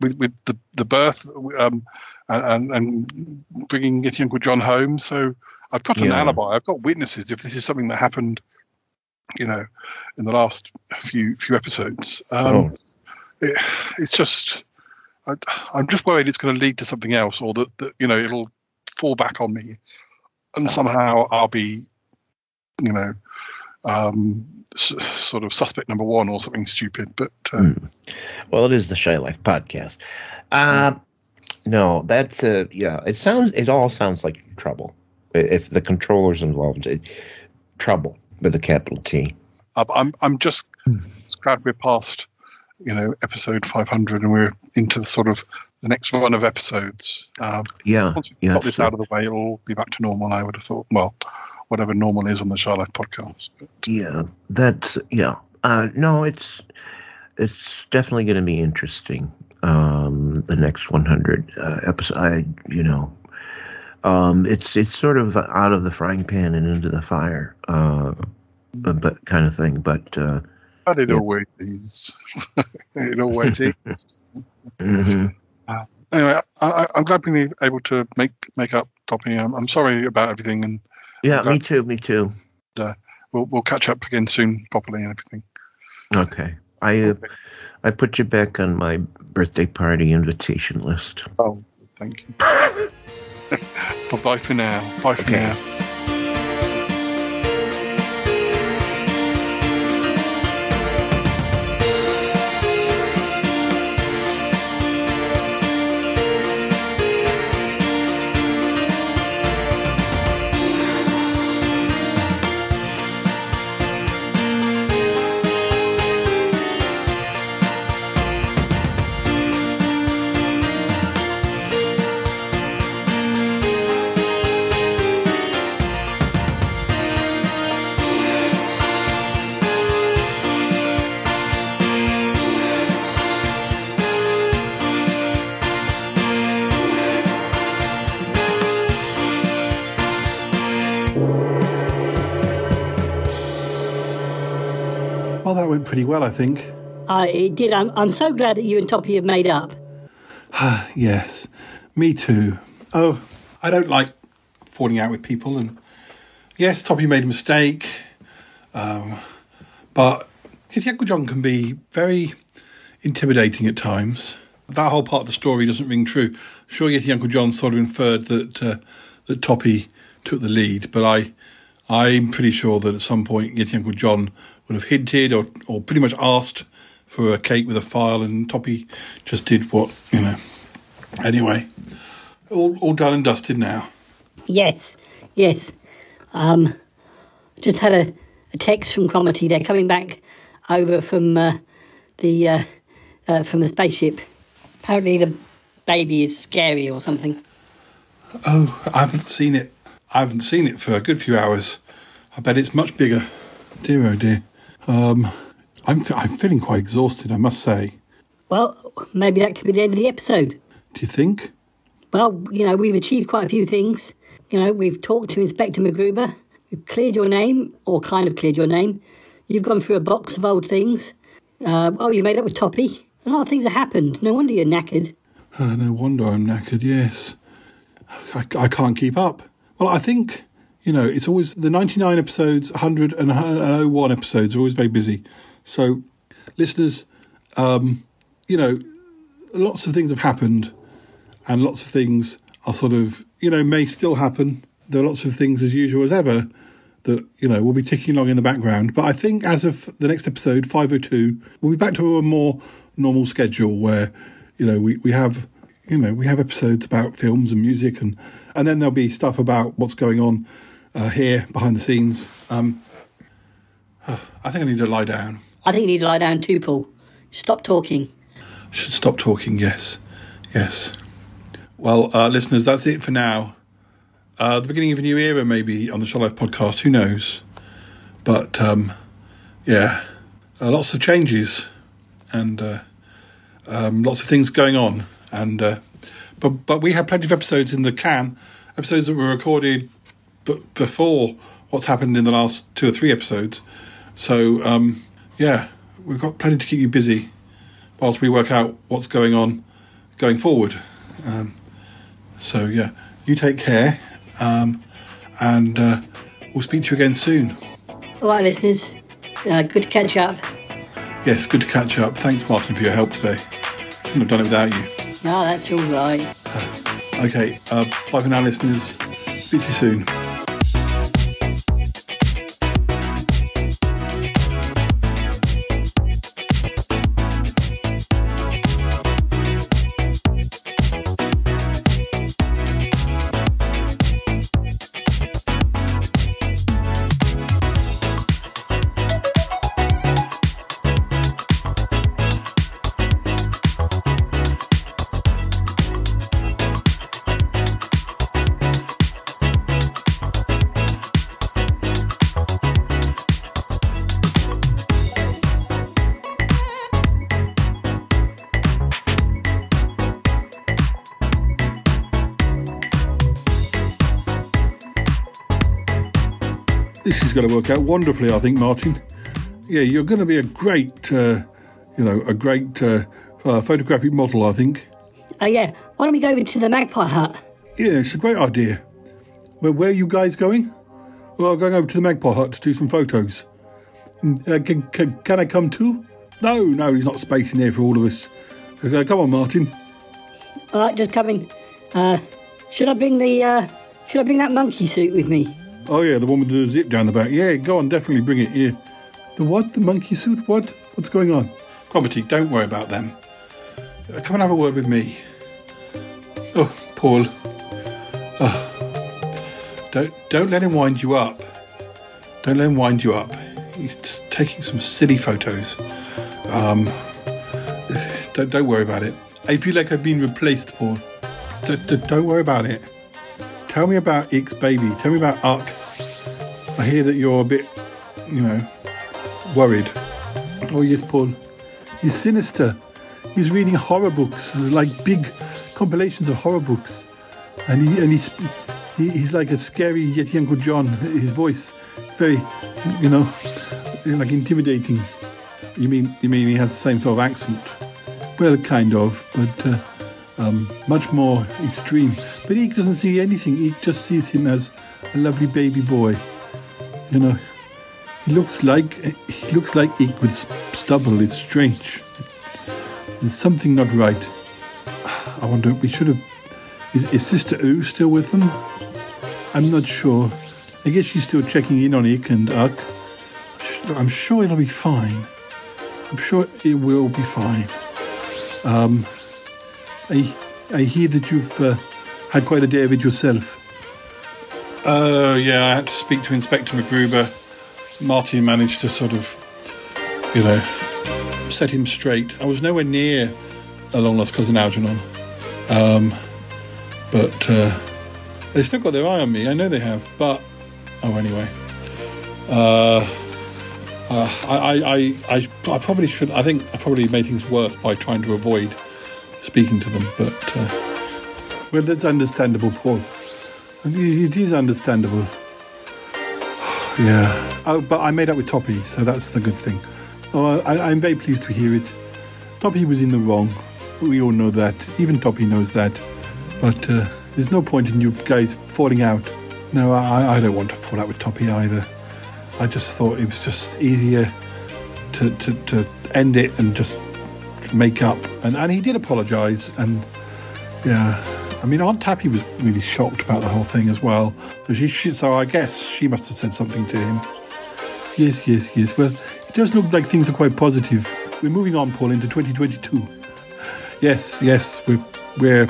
with with the the birth um, and and bringing getting Uncle John home. So I've got an Yeah. alibi. I've got witnesses. If this is something that happened, you know, in the last few few episodes, um, Oh. it, it's just I, I'm just worried it's going to lead to something else, or that, that you know it'll fall back on me, and somehow I'll be, you know, um, s- sort of suspect number one or something stupid. But uh, Hmm. Well, it is the Shy Life podcast. Uh, no, that's uh, yeah. It sounds. It all sounds like trouble. If the controller's involved, it, trouble with a capital T. Uh, I'm I'm just glad we're past, you know, episode 500 and we're into the sort of the next run of episodes. Um, Yeah, once we've yeah. got this out of the way, it'll all be back to normal. I would have thought. Well, whatever normal is on the Shy Life podcast. Yeah, that's yeah. Uh, no, it's it's definitely going to be interesting. Um, the next 100 uh, episode, I you know, um, it's it's sort of out of the frying pan and into the fire, uh, but, but kind of thing. But uh, But it Yeah. always is. it always is. mhm. Anyway, I, I, I'm glad being able to make make up, Toppie. I'm, I'm sorry about everything, and yeah, me too, me too. uh, we'll we'll catch up again soon, properly and everything. Okay. I uh, I put you back on my birthday party invitation list. Oh, thank you. Bye bye for now. Bye for now. Well, I think. Uh, it did. I'm, I'm so glad that you and Toppie have made up. yes, me too. Oh, I don't like falling out with people, and yes, Toppie made a mistake, um, but his Uncle John can be very intimidating at times. That whole part of the story doesn't ring true. Sure, Yeti Uncle John sort of inferred that uh, that Toppie took the lead, but I I'm pretty sure that at some point Yeti Uncle John would have hinted or, or pretty much asked for a cake with a file, and Toppie just did what you know. Anyway, all all done and dusted now. Yes, yes. Um, just had a, a text from Cromitty. They're coming back over from uh, the uh, uh, from the spaceship. Apparently, the baby is scary or something. Oh, I haven't seen it. I haven't seen it for a good few hours. I bet it's much bigger. Dear oh dear. Um, I'm I'm feeling quite exhausted. I must say. Well, maybe that could be the end of the episode. Do you think? Well, you know, we've achieved quite a few things. You know, we've talked to Inspector MacGruber. We've cleared your name, or kind of cleared your name. You've gone through a box of old things. Uh, oh, you made up with Toppie. A lot of things have happened. No wonder you're knackered. Uh, no wonder I'm knackered. Yes, I, I can't keep up. Well, I think you know it's always the 99 episodes, 100 and 101 episodes are always very busy. So, listeners, um, you know, lots of things have happened, and lots of things are sort of you know may still happen. There are lots of things as usual as ever that you know will be ticking along in the background. But I think as of the next episode, 502, we'll be back to a more normal schedule where you know we, we have you know we have episodes about films and music and and then there'll be stuff about what's going on uh, here behind the scenes. Um, I think I need to lie down. I think you need to lie down too, Paul. Stop talking. Should stop talking. Yes, yes. Well, uh, listeners, that's it for now. Uh, the beginning of a new era, maybe on the Shy Life podcast. Who knows? But um, yeah, uh, lots of changes and uh, um, lots of things going on. And uh, but but we have plenty of episodes in the can, episodes that were recorded b- before what's happened in the last two or three episodes. So um, yeah, we've got plenty to keep you busy whilst we work out what's going on going forward. Um, so yeah, you take care, um, and uh, we'll speak to you again soon. All right, listeners. Uh, good to catch up. Yes, good to catch up. Thanks, Martin, for your help today. Couldn't have done it without you. No, that's all right. Okay, uh, bye for now, listeners. Speak to you soon. Going to work out wonderfully, I think, Martin. Yeah, you're going to be a great, uh, you know, a great uh, uh, photographic model, I think. Oh, yeah. Why don't we go into the Magpie Hut? Yeah, it's a great idea. Where, where are you guys going? Well, I'm going over to the Magpie Hut to do some photos. Uh, can, can, can I come too? No, no, he's not space in there for all of us. Uh, come on, Martin. All right, just coming. Uh, should I bring the uh, should I bring that monkey suit with me? Oh yeah, the one with the zip down the back. Yeah, go on, definitely bring it here. The what? The monkey suit? What? What's going on? Property, don't worry about them. Uh, come and have a word with me. Oh, Paul. Oh. Don't don't let him wind you up. Don't let him wind you up. He's just taking some silly photos. Um, don't, don't worry about it. I feel like I've been replaced, Paul. Don't, don't, worry about it. Tell me about Ikk's Baby. Tell me about Uck. I hear that you're a bit, you know, worried. Oh yes, Paul. He's sinister. He's reading horror books, like big compilations of horror books, and he and he's he, he's like a scary Yeti Uncle John. His voice is very, you know, like intimidating. You mean you mean he has the same sort of accent? Well, kind of, but uh, um, much more extreme. But Ikk doesn't see anything. Ikk just sees him as a lovely baby boy. You know, he looks like he looks like Ikk with stubble. It's strange. There's something not right. I wonder. We should have. Is, is Sister Oo still with them? I'm not sure. I guess she's still checking in on Ikk and Uck. I'm sure it'll be fine. I'm sure it will be fine. Um, I I hear that you've uh, had quite a day of it yourself. Oh yeah, I had to speak to Inspector McGruber. Martin managed to sort of, you know, set him straight. I was nowhere near a long lost cousin Algernon, um, but uh, they still got their eye on me. I know they have, but oh anyway. Uh, uh, I, I, I, I probably should. I think I probably made things worse by trying to avoid speaking to them. But uh, well, that's understandable, Paul. It is understandable. yeah. Oh, but I made up with Toppie, so that's the good thing. Oh, I, I'm very pleased to hear it. Toppie was in the wrong. We all know that. Even Toppie knows that. But uh, there's no point in you guys falling out. No, I, I don't want to fall out with Toppie either. I just thought it was just easier to, to, to end it and just make up. And, and he did apologise. And yeah, I mean, Aunt Tappy was really shocked about the whole thing as well. So she, she, so I guess she must have said something to him. Yes, yes, yes. Well, it does look like things are quite positive. We're moving on, Paul, into 2022. Yes, yes, we're we're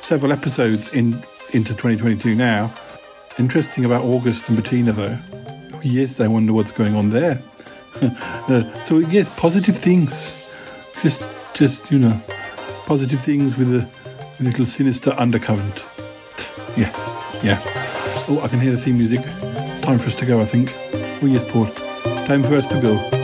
several episodes in into 2022 now. Interesting about August and Bettina, though. Yes, I wonder what's going on there. uh, so yes, positive things. Just, just you know, positive things with a little sinister undercurrent. Yes, yeah. Oh, I can hear the theme music. Time for us to go, I think. Oh yes, Paul. Time for us to go.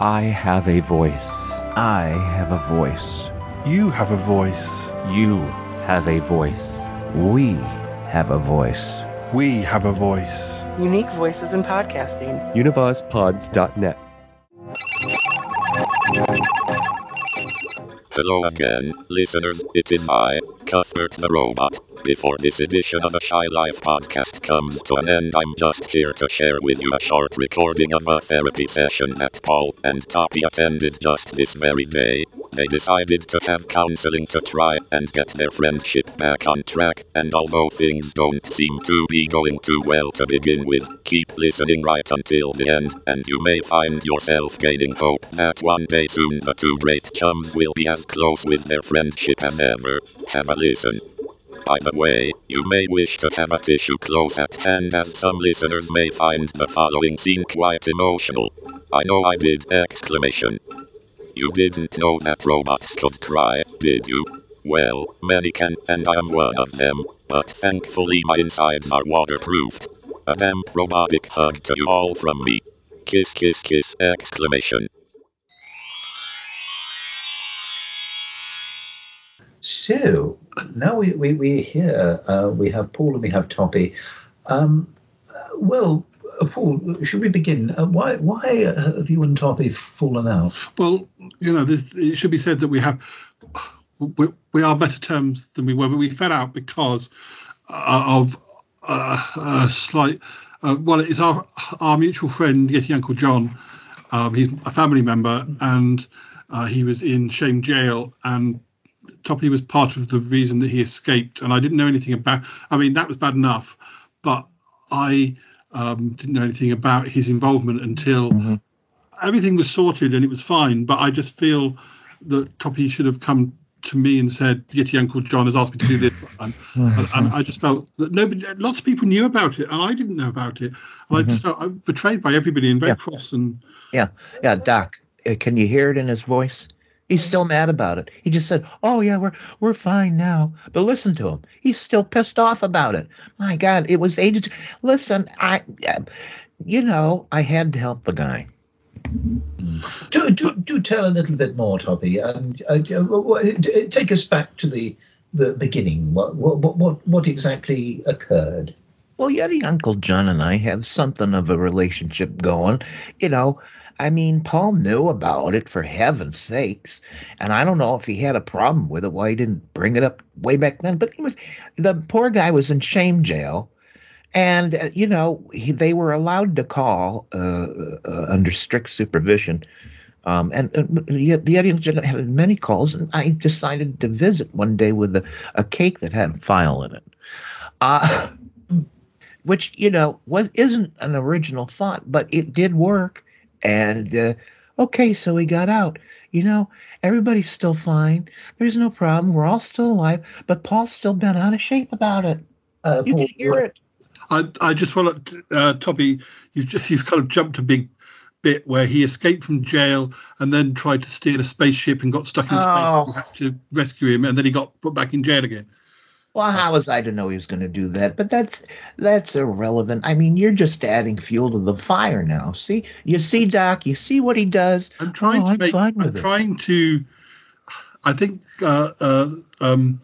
I have a voice. I have a voice. You have a voice. You have a voice. We have a voice. We have a voice. Unique voices in podcasting. UnivazPods.net. Hello again, listeners. It is I, Cuthbert the Robot. Before this edition of the Shy Life podcast comes to an end, I'm just here to share with you a short recording of a therapy session that Paul and Toppie attended just this very day. They decided to have counseling to try and get their friendship back on track, and although things don't seem to be going too well to begin with, keep listening right until the end, and you may find yourself gaining hope that one day soon the two great chums will be as close with their friendship as ever. Have a listen. By the way, you may wish to have a tissue close at hand as some listeners may find the following scene quite emotional. I know I did! Exclamation. You didn't know that robots could cry, did you? Well, many can, and I'm one of them, but thankfully my insides are waterproofed. A damp robotic hug to you all from me. Kiss kiss kiss! Exclamation. So now we, we, we're here. Uh, we have Paul and we have Toppie. Um, well, uh, Paul, should we begin? Uh, why why have you and Toppie fallen out? Well, you know, this, it should be said that we have we, we are better terms than we were, but we fell out because uh, of uh, a slight. Uh, well, it's our our mutual friend, Yeti Uncle John. Um, he's a family member, and he was in Shame Jail, and Toppie was part of the reason that he escaped. And I didn't know anything about. I mean, that was bad enough, but I um, didn't know anything about his involvement until Mm-hmm. everything was sorted and it was fine. But I just feel that Toppie should have come to me and said, "Yeti Uncle John has asked me to do this," and, and, and I just felt that nobody, lots of people knew about it, and I didn't know about it, and I just felt I was betrayed by everybody and very cross. And Yeah, yeah, Doc. uh, Can you hear it in his voice? He's still mad about it. He just said, "Oh yeah, we're we're fine now." But listen to him. He's still pissed off about it. My God, it was ages. Listen, I, uh, you know, I had to help the guy. Do, do, do tell a little bit more, Toppie, and uh, uh, d- take us back to the the beginning. What what what what, what exactly occurred? Well, Yeti Uncle John and I have something of a relationship going. You know, I mean, Paul knew about it for heaven's sakes, and I don't know if he had a problem with it. Why he didn't bring it up way back then? But he was the poor guy was in shame jail, and uh, you know he, they were allowed to call uh, uh, under strict supervision. Um, and uh, the John had many calls, and I decided to visit one day with a, a cake that had a file in it. Uh, which you know was isn't an original thought, but it did work. And uh, okay, so we got out. You know, everybody's still fine. There's no problem. We're all still alive. But Paul's still been out of shape about it. Uh, you can hear it. I, I just want to, uh, Toppie, you've ju- you've kind of jumped a big bit where he escaped from jail and then tried to steal a spaceship and got stuck in space. Oh. We had to rescue him, and then he got put back in jail again. Well, how was I to know he was going to do that? But that's that's irrelevant. I mean, you're just adding fuel to the fire now. See, you see, Doc. You see what he does. I'm trying Oh, to I'm make. fine I'm with it. trying to. I think. Uh, uh, um,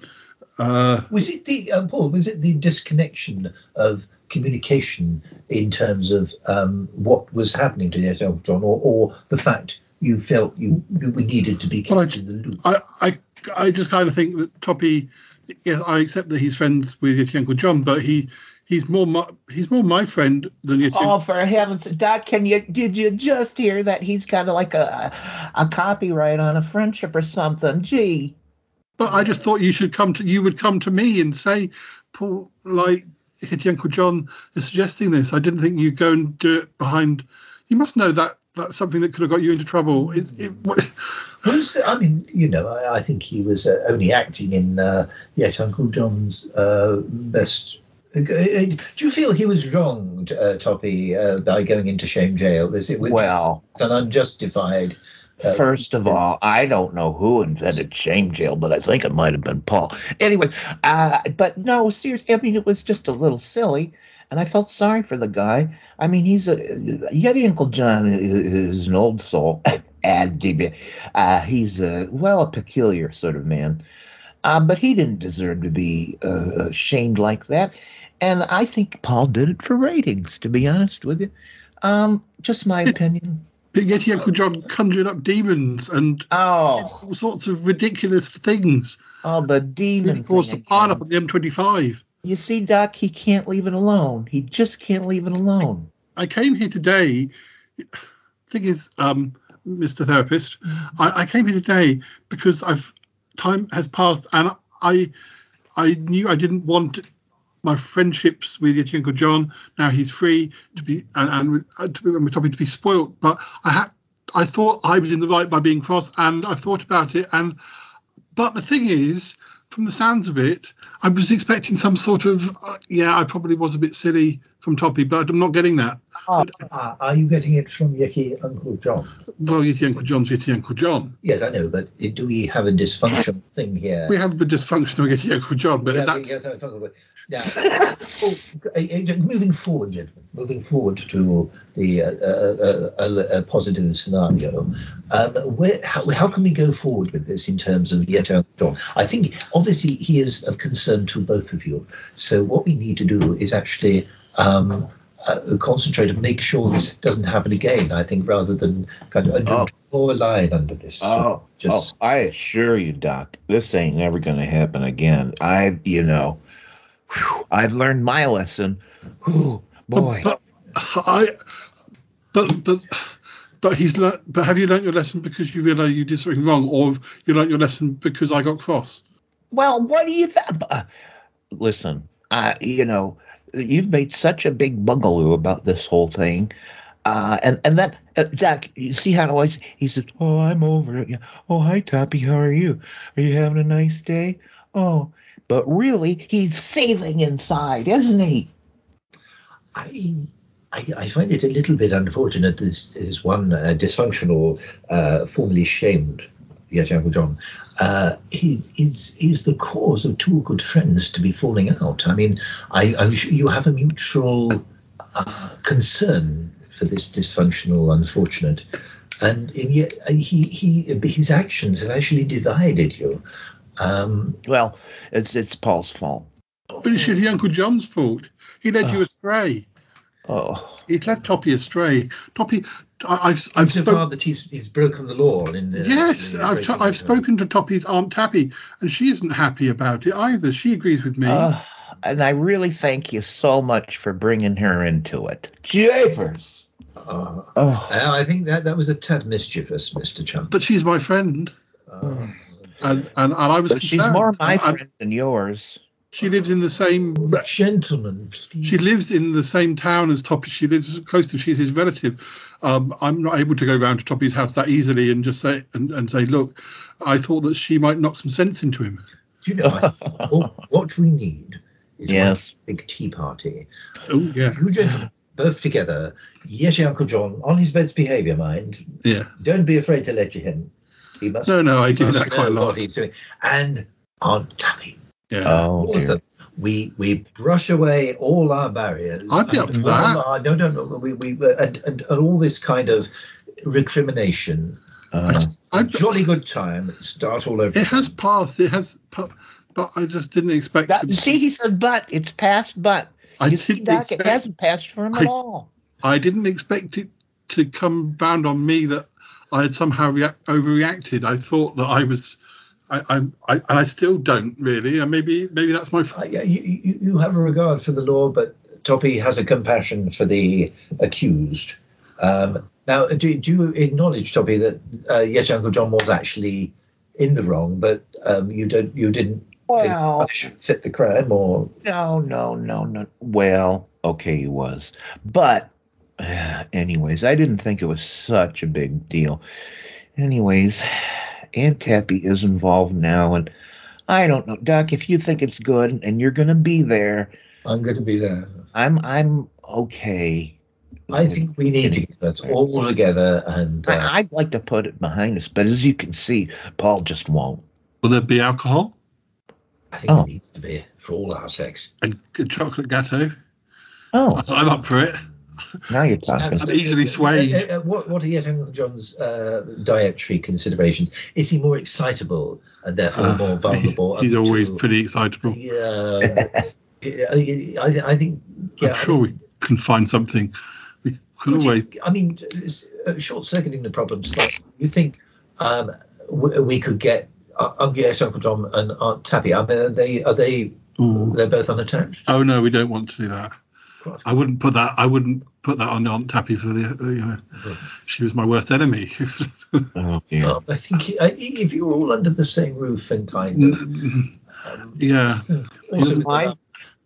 uh, Was it the uh, Paul? Was it the disconnection of communication in terms of um, what was happening to Yeti Uncle John, or, or the fact you felt you we needed to be kept in the loop? I, I, I just kind of think that Toppie. Yes, I accept that he's friends with Yeti Uncle John, but he he's more my, he's more my friend than Yeti. Oh, for heaven's Doc, can you did you just hear that he's got like a a copyright on a friendship or something? Gee. But I just thought you should come to you would come to me and say, Paul, like Hitty Uncle John is suggesting this. I didn't think you'd go and do it behind. You must know that that's something that could have got you into trouble. It, it, what, Who's? I mean, you know, I, I think he was uh, only acting in uh, Yeti Uncle John's uh, best. uh, Do you feel he was wronged, uh, Toppie, uh, by going into shame jail? Is it? Well- it's an unjustified. uh, First of all, I don't know who invented shame jail, but I think it might have been Paul. Anyway, uh, but no, seriously, I mean, it was just a little silly, and I felt sorry for the guy. I mean, he's a Yeti Uncle John is, is an old soul, and uh, he's a well, a peculiar sort of man, uh, but he didn't deserve to be uh, shamed like that. And I think Paul did it for ratings, to be honest with you. Um, just my opinion. But Yeti Uncle John conjured up demons and oh. all sorts of ridiculous things. Oh, the demons! Really caused a thing pile up on the M25. You see, Doc, he can't leave it alone. He just can't leave it alone. I came here today. Thing is, um, Mr. Therapist, I, I came here today because I've time has passed and I I knew I didn't want my friendships with Yeti Uncle John. Now he's free to be and, and uh, to be, and we're talking to be spoilt. But I had I thought I was in the right by being cross, and I thought about it. And but the thing is, from the sounds of it, I was expecting some sort of uh, yeah. I probably was a bit silly from Toppy, but I'm not getting that. Ah, are you getting it from Yeti Uncle John? Well, Yeti Uncle John's Yeti Uncle John. Yes, I know, but do we have a dysfunctional thing here? We have the dysfunctional Yeti Uncle John, but Yeah, that's we- yes, I forgot about- Now, oh, uh, uh, moving forward, gentlemen, moving forward to the uh, uh, uh, positive scenario, um, where, how, how can we go forward with this in terms of yet John? I think obviously he is of concern to both of you. So what we need to do is actually um, uh, concentrate and make sure this doesn't happen again. I think rather than kind of uh, draw a line under this. Oh, just oh, I assure you, Doc, this ain't never going to happen again. I, you know, whew, I've learned my lesson. Whew, boy. But, I, but but but he's learnt, but have you learnt your lesson because you realise you did something wrong, or you learnt your lesson because I got cross? Well, what do you think? Listen, I, you know, you've made such a big bungalow about this whole thing. Uh, and and that uh, Jack, you see how always he says, "Oh, I'm over it." Yeah. Oh, hi, Toppie. How are you? Are you having a nice day? Oh, but really, he's seething inside, isn't he? I, I, find it a little bit unfortunate. This is one uh, dysfunctional, uh, formerly shamed, yet Uncle John. Uh, he's, he's the cause of two good friends to be falling out. I mean, I, I'm sure you have a mutual uh, concern for this dysfunctional, unfortunate. And, and yet uh, he, he, his actions have actually divided you. Um, well, it's it's Paul's fault. But it's your Uncle John's fault. He led you astray. Oh, he's led Toppie astray. Toppie, I, I've I've so spoken. far that he's, he's broken the law. In, uh, Yes, in I've, t- I've spoken to Toppie's Aunt Tappy, and she isn't happy about it either. She agrees with me. Uh, and I really thank you so much for bringing her into it. Japers. Uh, Oh. I think that that was a tad mischievous, Mr. Chum. but she's my friend, and, and and I was But she's concerned. more my And- and friend than yours. She lives in the same gentleman. She lives in the same town as Toppie. She lives close to. She's his relative. Um, I'm not able to go round to Toppie's house that easily and just say and, and say, look, I thought that she might knock some sense into him. You know, I, what we need is Yes. one big tea party. Oh yeah, You gentlemen, both together. Yes, your Uncle John, on his best behaviour, mind. Yeah. Don't be afraid to lecture him. He must. No, no, I he do that quite a know lot. He's doing. And Aunt Tappy. Yeah. Oh, all. We we brush away all our barriers. I'd be up and for that. all our- no, no, no. We we and, and, and all this kind of recrimination. Uh, a jolly good time. Start all over. It has passed. It has, pa- but I just didn't expect. That, to- see, he said, but it's passed, but I you see, didn't Doc, it hasn't passed for him at I- all. I didn't expect it to come bound on me that I had somehow react, overreacted. I thought that I was, I, I, I, and I still don't really. And maybe, maybe that's my. Uh, yeah, you, you, you have a regard for the law, but Toppie has a compassion for the accused. Um, now, do, do you acknowledge, Toppie, that uh, yes, Uncle John was actually in the wrong, but um, you don't, you didn't, didn't Well- punish fit the crime, or No, no, no, no. Well, okay, he was. But, uh, anyways, I didn't think it was such a big deal. Anyways, Aunt Tappy is involved now, and I don't know, Doc. If you think it's good and you're going to be there, I'm going to be there. I'm I'm okay. I think we need to get that all together. And uh, I, I'd like to put it behind us, but as you can see, Paul just won't. Will there be alcohol I think Oh. it needs to be for all our sex. and a chocolate gatto? Oh, I'm up for it. Now you're talking. I'm easily swayed. Uh, uh, what, what are Yeti Uncle John's uh, dietary considerations? Is he more excitable and therefore Uh, more vulnerable? He's always to- pretty excitable. Yeah. I, I think. Yeah, I'm sure we can find something. We could always. I mean, uh, short circuiting the problem slightly. You think um, we, we could get uh, Uncle yes, Uncle John and Aunt Tappy? I mean, are they are they? Ooh. They're both unattached. Oh no, we don't want to do that. I wouldn't put that. I wouldn't put that on Aunt Tappy for the. uh, You know, she was my worst enemy. Oh, yeah. Well, I think uh, if you're all under the same roof and kind of. yeah. Also, I-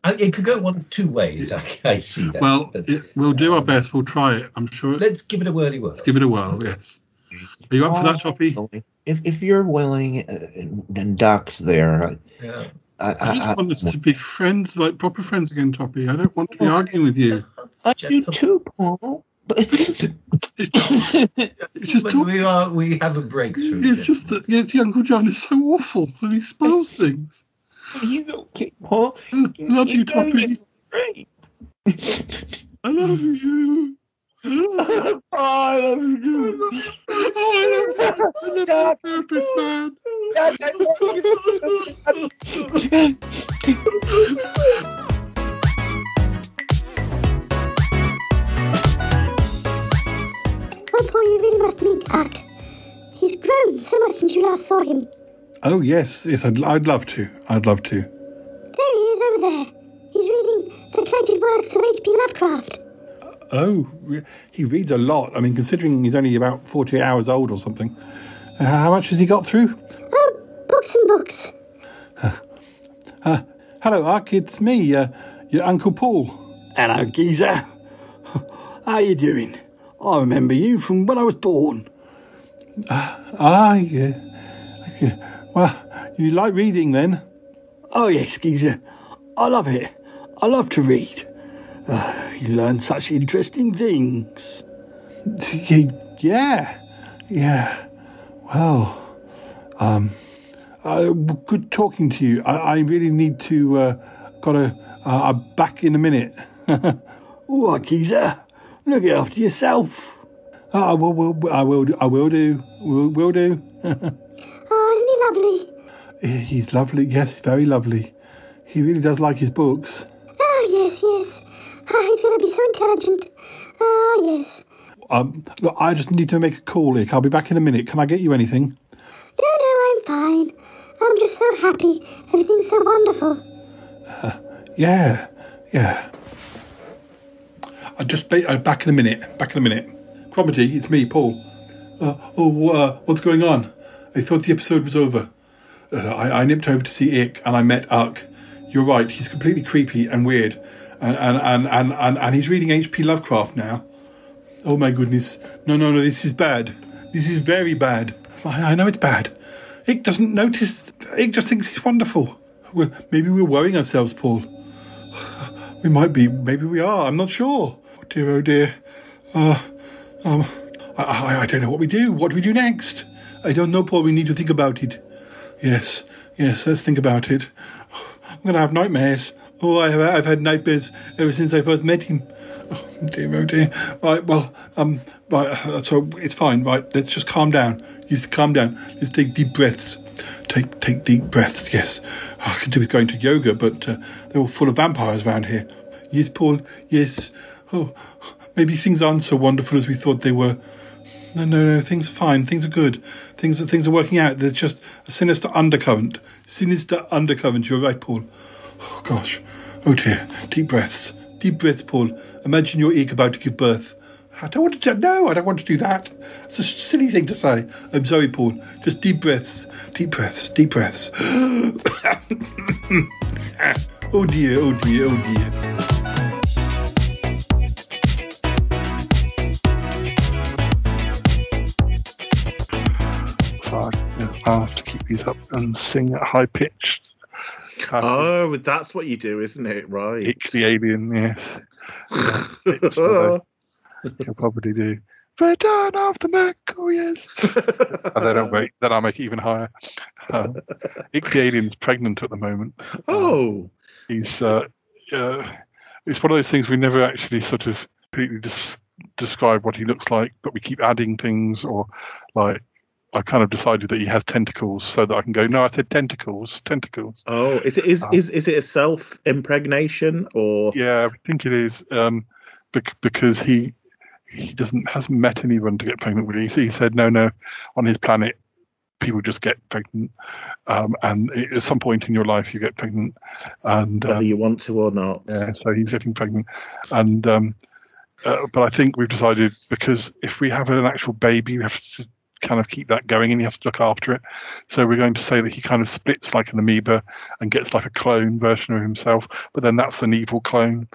uh, it could go one of two ways. I, I see that. Well, But it, we'll do our best. We'll try it. I'm sure. let's give it a whirly whirl. Let's give it a whirl. Yes. Are you up for that, Toppie? if if you're willing uh, and, and Doc's there, Yeah. I, I I, just want us to be friends, like proper friends again, Toppie. I don't want to be arguing with you. I do too, Paul. It's just When we are we have a breakthrough. It's just that yeah, the Uncle John is so awful and he spoils things. You okay, Paul? Mm, love you, Toppie. I love you. Oh, I love you too. I love you. I love you, therapist man. Oh, Paul, you really must meet Doc. He's grown so much since you last saw him. Oh yes, yes, I'd, I'd love to. I'd love to. There he is over there. He's reading the collected works of H.P. Lovecraft. Oh, he reads a lot. I mean, considering he's only about 48 hours old or something. Uh, how much has he got through? Oh, books and books. Uh, hello, Ark. It's me, uh, your Uncle Paul. Hello, geezer. How are you doing? I remember you from when I was born. Ah, yeah. yeah. Well, you like reading then? Oh, yes, geezer. I love it. I love to read. Uh, you learn such interesting things. Yeah, yeah. Well, um, uh, good talking to you. I, I really need to. Uh, gotta. Uh, I'm back in a minute. What, geezer? Look after yourself. Oh, I will, will, I will do. I will do. Will, will do. Oh, isn't he lovely? He's lovely. Yes, very lovely. He really does like his books. Oh, yes, yes. Ah, he's going to be so intelligent. Ah, yes. Um, look, I just need to make a call, Ikk. I'll be back in a minute. Can I get you anything? No, no, I'm fine. I'm just so happy. Everything's so wonderful. Yeah, yeah. I'll just be uh, back in a minute. Back in a minute. Cromitty, it's me, Paul. Uh, oh, uh, what's going on? I thought the episode was over. Uh, I, I nipped over to see Ikk and I met Uck. You're right, he's completely creepy and weird. And, and, and, and, and, he's reading H.P. Lovecraft now. Oh my goodness. No, no, no, this is bad. This is very bad. I, I know it's bad. Ikk doesn't notice. Ikk just thinks he's wonderful. Well, maybe we're worrying ourselves, Paul. We might be. Maybe we are. I'm not sure. Oh dear, oh dear. Uh, um, I, I, I don't know what we do. What do we do next? I don't know, Paul. We need to think about it. Yes, yes, let's think about it. I'm going to have nightmares. Oh, I have, I've had nightmares ever since I first met him. Oh dear, oh dear. Right, well, um, right, uh, so it's fine. Right, let's just calm down. Just calm down. Let's take deep breaths. Take, take deep breaths. Yes, I could do with going to yoga, but uh, they're all full of vampires around here. Yes, Paul. Yes. Oh, maybe things aren't so wonderful as we thought they were. No, no, no. Things are fine. Things are good. Things are things are working out. There's just a sinister undercurrent. Sinister undercurrent. You're right, Paul. Oh gosh. Oh dear. Deep breaths. Deep breaths, Paul. Imagine your egg about to give birth. I don't want to. Do no, I don't want to do that. It's a silly thing to say. I'm sorry, Paul. Just deep breaths. Deep breaths. Deep breaths. oh dear. Oh dear. Oh dear. I, have to keep these up and sing at high Oh, that's what you do, isn't it? Right. Ikk the alien, yes. Yeah, so I'll probably do. Return of the Mack, oh yes. and then I'll make then I'll make it even higher. Um, Ikk the alien's pregnant at the moment. Oh. He's uh, uh, it's one of those things we never actually sort of completely dis- describe what he looks like, but we keep adding things or like I kind of decided that he has tentacles so that I can go, no, I said tentacles, tentacles. Oh, is it is Um, is is it a self impregnation or? Yeah, I think it is um, bec- because he he doesn't hasn't met anyone to get pregnant with. He, he said no, no, on his planet people just get pregnant, um, and at some point in your life you get pregnant, and Whether um, you want to or not. yeah, so he's getting pregnant, and um, uh, but I think we've decided because if we have an actual baby, we have to kind of keep that going, and you have to look after it. So we're going to say that he kind of splits like an amoeba and gets like a clone version of himself, but then that's an evil clone,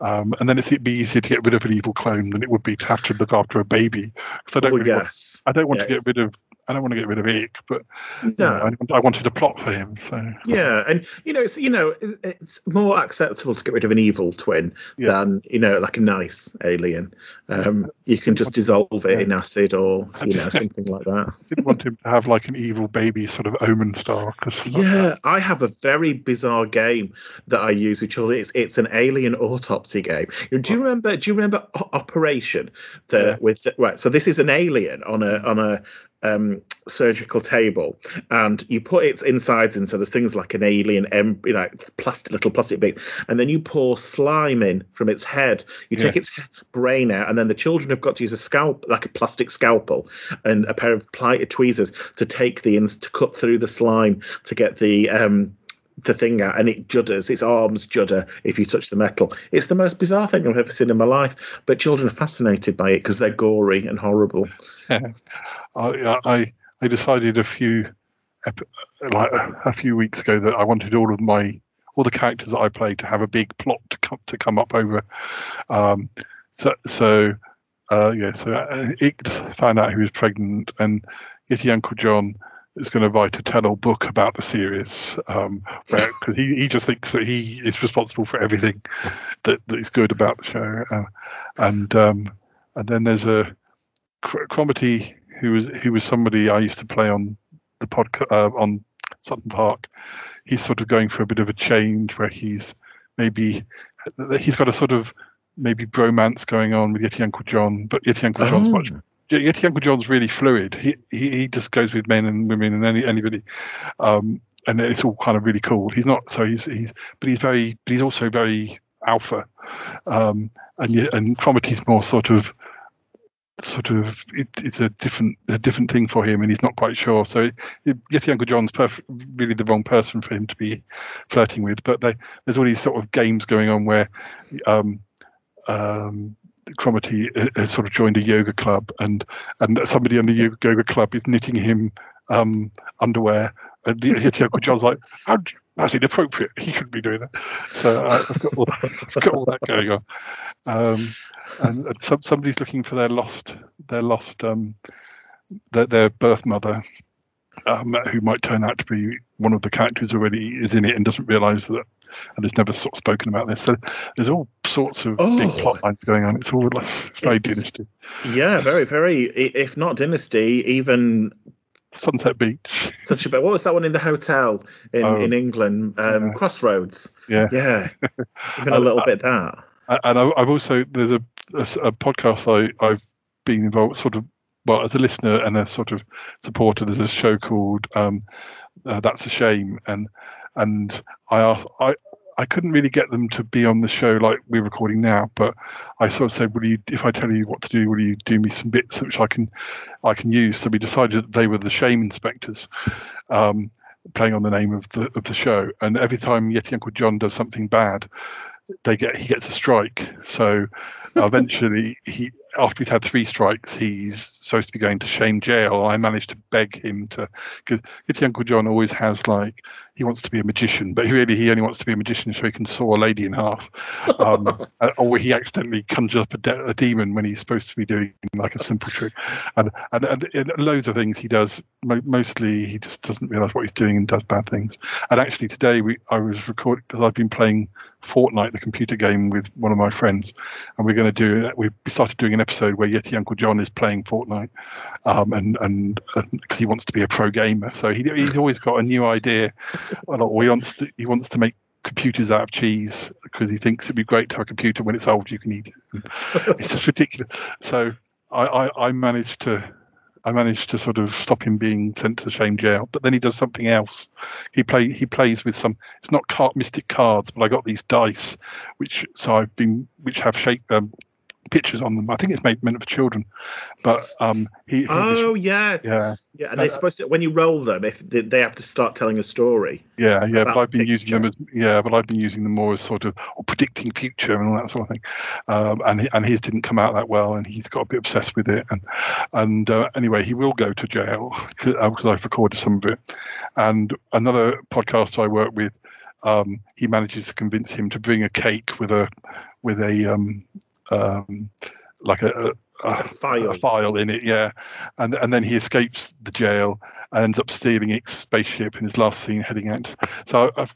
um, and then it'd be easier to get rid of an evil clone than it would be to have to look after a baby. Because I don't Oh, really want, yes. I don't want Yeah. to get rid of I don't want to get rid of Ikk, but you No. know, I, I wanted a plot for him. So Yeah, and you know, it's you know, it's more acceptable to get rid of an evil twin than you know, like a nice alien. Um, you can just dissolve it in acid or you know something like that. I didn't want him to have like an evil baby sort of omen star. Yeah, I have a very bizarre game that I use with children. It's it's an alien autopsy game. Do you remember? Do you remember Operation? The, With the, right, so this is an alien on a on a um, surgical table, and you put its insides in. So there's things like an alien, em- you know, plastic little plastic bits, and then you pour slime in from its head. You take Yeah. its brain out, and then the children have got to use a scalp, like a plastic scalpel, and a pair of plier tweezers to take the ins to cut through the slime to get the um the thing out, and it judders. Its arms judder if you touch the metal. It's the most bizarre thing I've ever seen in my life. But children are fascinated by it because they're gory and horrible. I, I decided a few like a few weeks ago that I wanted all of my all the characters that I played to have a big plot to come to come up over. Um, so so uh, yeah, so uh, Icked found out he was pregnant, and Yeti Uncle John is going to write a tell-all book about the series, um, because he, he just thinks that he is responsible for everything that, that is good about the show, uh, and um, and then there's a Cr- Cromitty who was who was somebody I used to play on the podcast uh, on Sutton Park. He's sort of going for a bit of a change where he's maybe he's got a sort of maybe bromance going on with Yeti Uncle John, but Yeti Uncle John's much. Yeti Uncle John's really fluid. He, he he just goes with men and women and any anybody, um, and it's all kind of really cool. He's not so he's he's but he's very but he's also very alpha, um, and and Cromitty's more sort of sort of it, it's a different a different thing for him, and he's not quite sure. So it, Yeti Uncle John's perf- really the wrong person for him to be flirting with. But they, there's all these sort of games going on where um, um, Cromitty uh, has sort of joined a yoga club, and and somebody in the yoga club is knitting him um, underwear, and Yeti Uncle John's like, How do you- that's inappropriate. He shouldn't be doing that. So uh, I've got all that, I've got all that going on. Um, and, and some, somebody's looking for their lost, their lost, um, their, their birth mother, um, who might turn out to be one of the characters already is in it and doesn't realise that, and has never sort of spoken about this. So there's all sorts of big Oh. plot lines going on. It's all it's very dynasty. Yeah, very, very. If not Dynasty, even Sunset Beach. Such a. What was that one in the hotel in Oh. in England? Um, Crossroads. Yeah. Yeah. Even a little I- bit that. And I, I've also there's a a podcast I, I've been involved sort of well as a listener and a sort of supporter. There's a show called um, uh, That's a Shame, and and I asked I. I couldn't really get them to be on the show like we're recording now, but I sort of said, "Will you? If I tell you what to do, will you do me some bits which I can, I can use?" So we decided that they were the shame inspectors, um, playing on the name of the of the show. And every time Yeti Uncle John does something bad, they get he gets a strike. So eventually, he after he's had three strikes, he's supposed to be going to shame jail. I managed to beg him to because Uncle John always has like he wants to be a magician, but really he only wants to be a magician so he can saw a lady in half, um, or he accidentally conjures up a, de- a demon when he's supposed to be doing like a simple trick, and and, and, and loads of things he does. Mo- mostly he just doesn't realize what he's doing and does bad things. And actually today we I was recording because I've been playing Fortnite, the computer game, with one of my friends, and we're going to do we started doing an episode where Yeti Uncle John is playing Fortnite, um, and and because he wants to be a pro gamer, so he he's always got a new idea. Or he wants to he wants to make computers out of cheese because he thinks it'd be great to have a computer when it's old you can eat it. It's just ridiculous. So I, I I managed to. I managed to sort of stop him being sent to the shame jail, but then he does something else. He play he plays with some. It's not card, mystic cards, but I got these dice, which so I've been which have shape um, pictures on them. I think it's made meant for children, but um, he, he Oh yes. yeah. Yeah, and they're supposed to when you roll them, if they, they have to start telling a story. Yeah, yeah, but I've been using them as yeah, but I've been using them more as sort of or predicting future and all that sort of thing. Um, and he- and his didn't come out that well, and he's got a bit obsessed with it. And and uh, anyway, he will go to jail because I've recorded some of it. And another podcast I work with, um, he manages to convince him to bring a cake with a with a um, um, like a, a, a file. a file in it, yeah. And and then he escapes the jail and ends up stealing its spaceship in his last scene, heading out. So I've,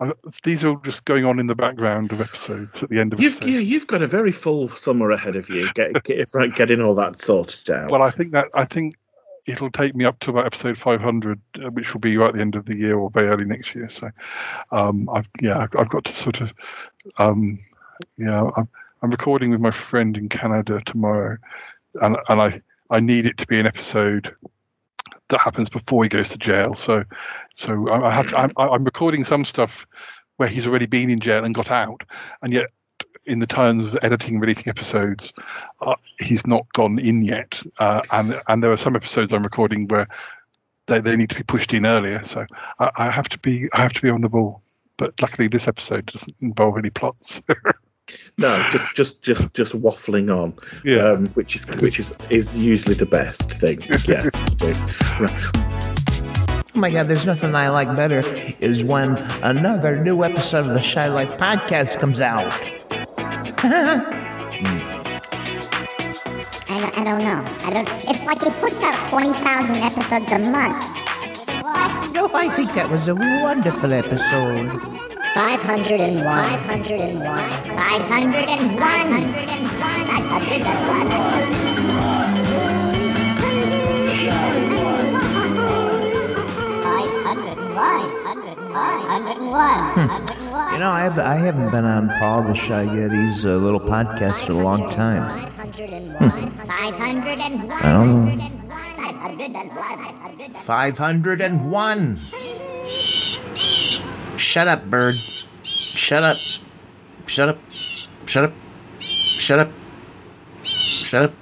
I've, these are all just going on in the background of episodes at the end of You've, you, you've got a very full summer ahead of you. Get, get right, getting all that sorted out. Well, I think that I think it'll take me up to about episode 500, uh, which will be right at the end of the year or very early next year. So, um, I've yeah, I've, I've got to sort of, um, yeah, I'm, I'm recording with my friend in Canada tomorrow, and and I I need it to be an episode that happens before he goes to jail. So, so I I have to, I'm, I'm recording some stuff where he's already been in jail and got out, and yet in the terms of editing and releasing episodes, uh, he's not gone in yet. Uh, and and there are some episodes I'm recording where they, they need to be pushed in earlier. So I, I have to be I have to be on the ball. But luckily, this episode doesn't involve any plots. No, just just just just waffling on. Yeah. Um, which is which is is usually the best thing. Yeah. to do. Oh my god, there's nothing I like better is when another new episode of the Shy Life podcast comes out. I don't, I don't know. I don't. It's like it puts out twenty thousand episodes a month. No, I think that was a wonderful episode. 501. 501. 501. 501. You know, I, have, I haven't been on Paul the Shy Yeti's uh, little podcast in a long time. Hmm. 501. I don't know. 501. Shut up, bird. Shut up. Shut up. Shut up. Shut up. Shut up.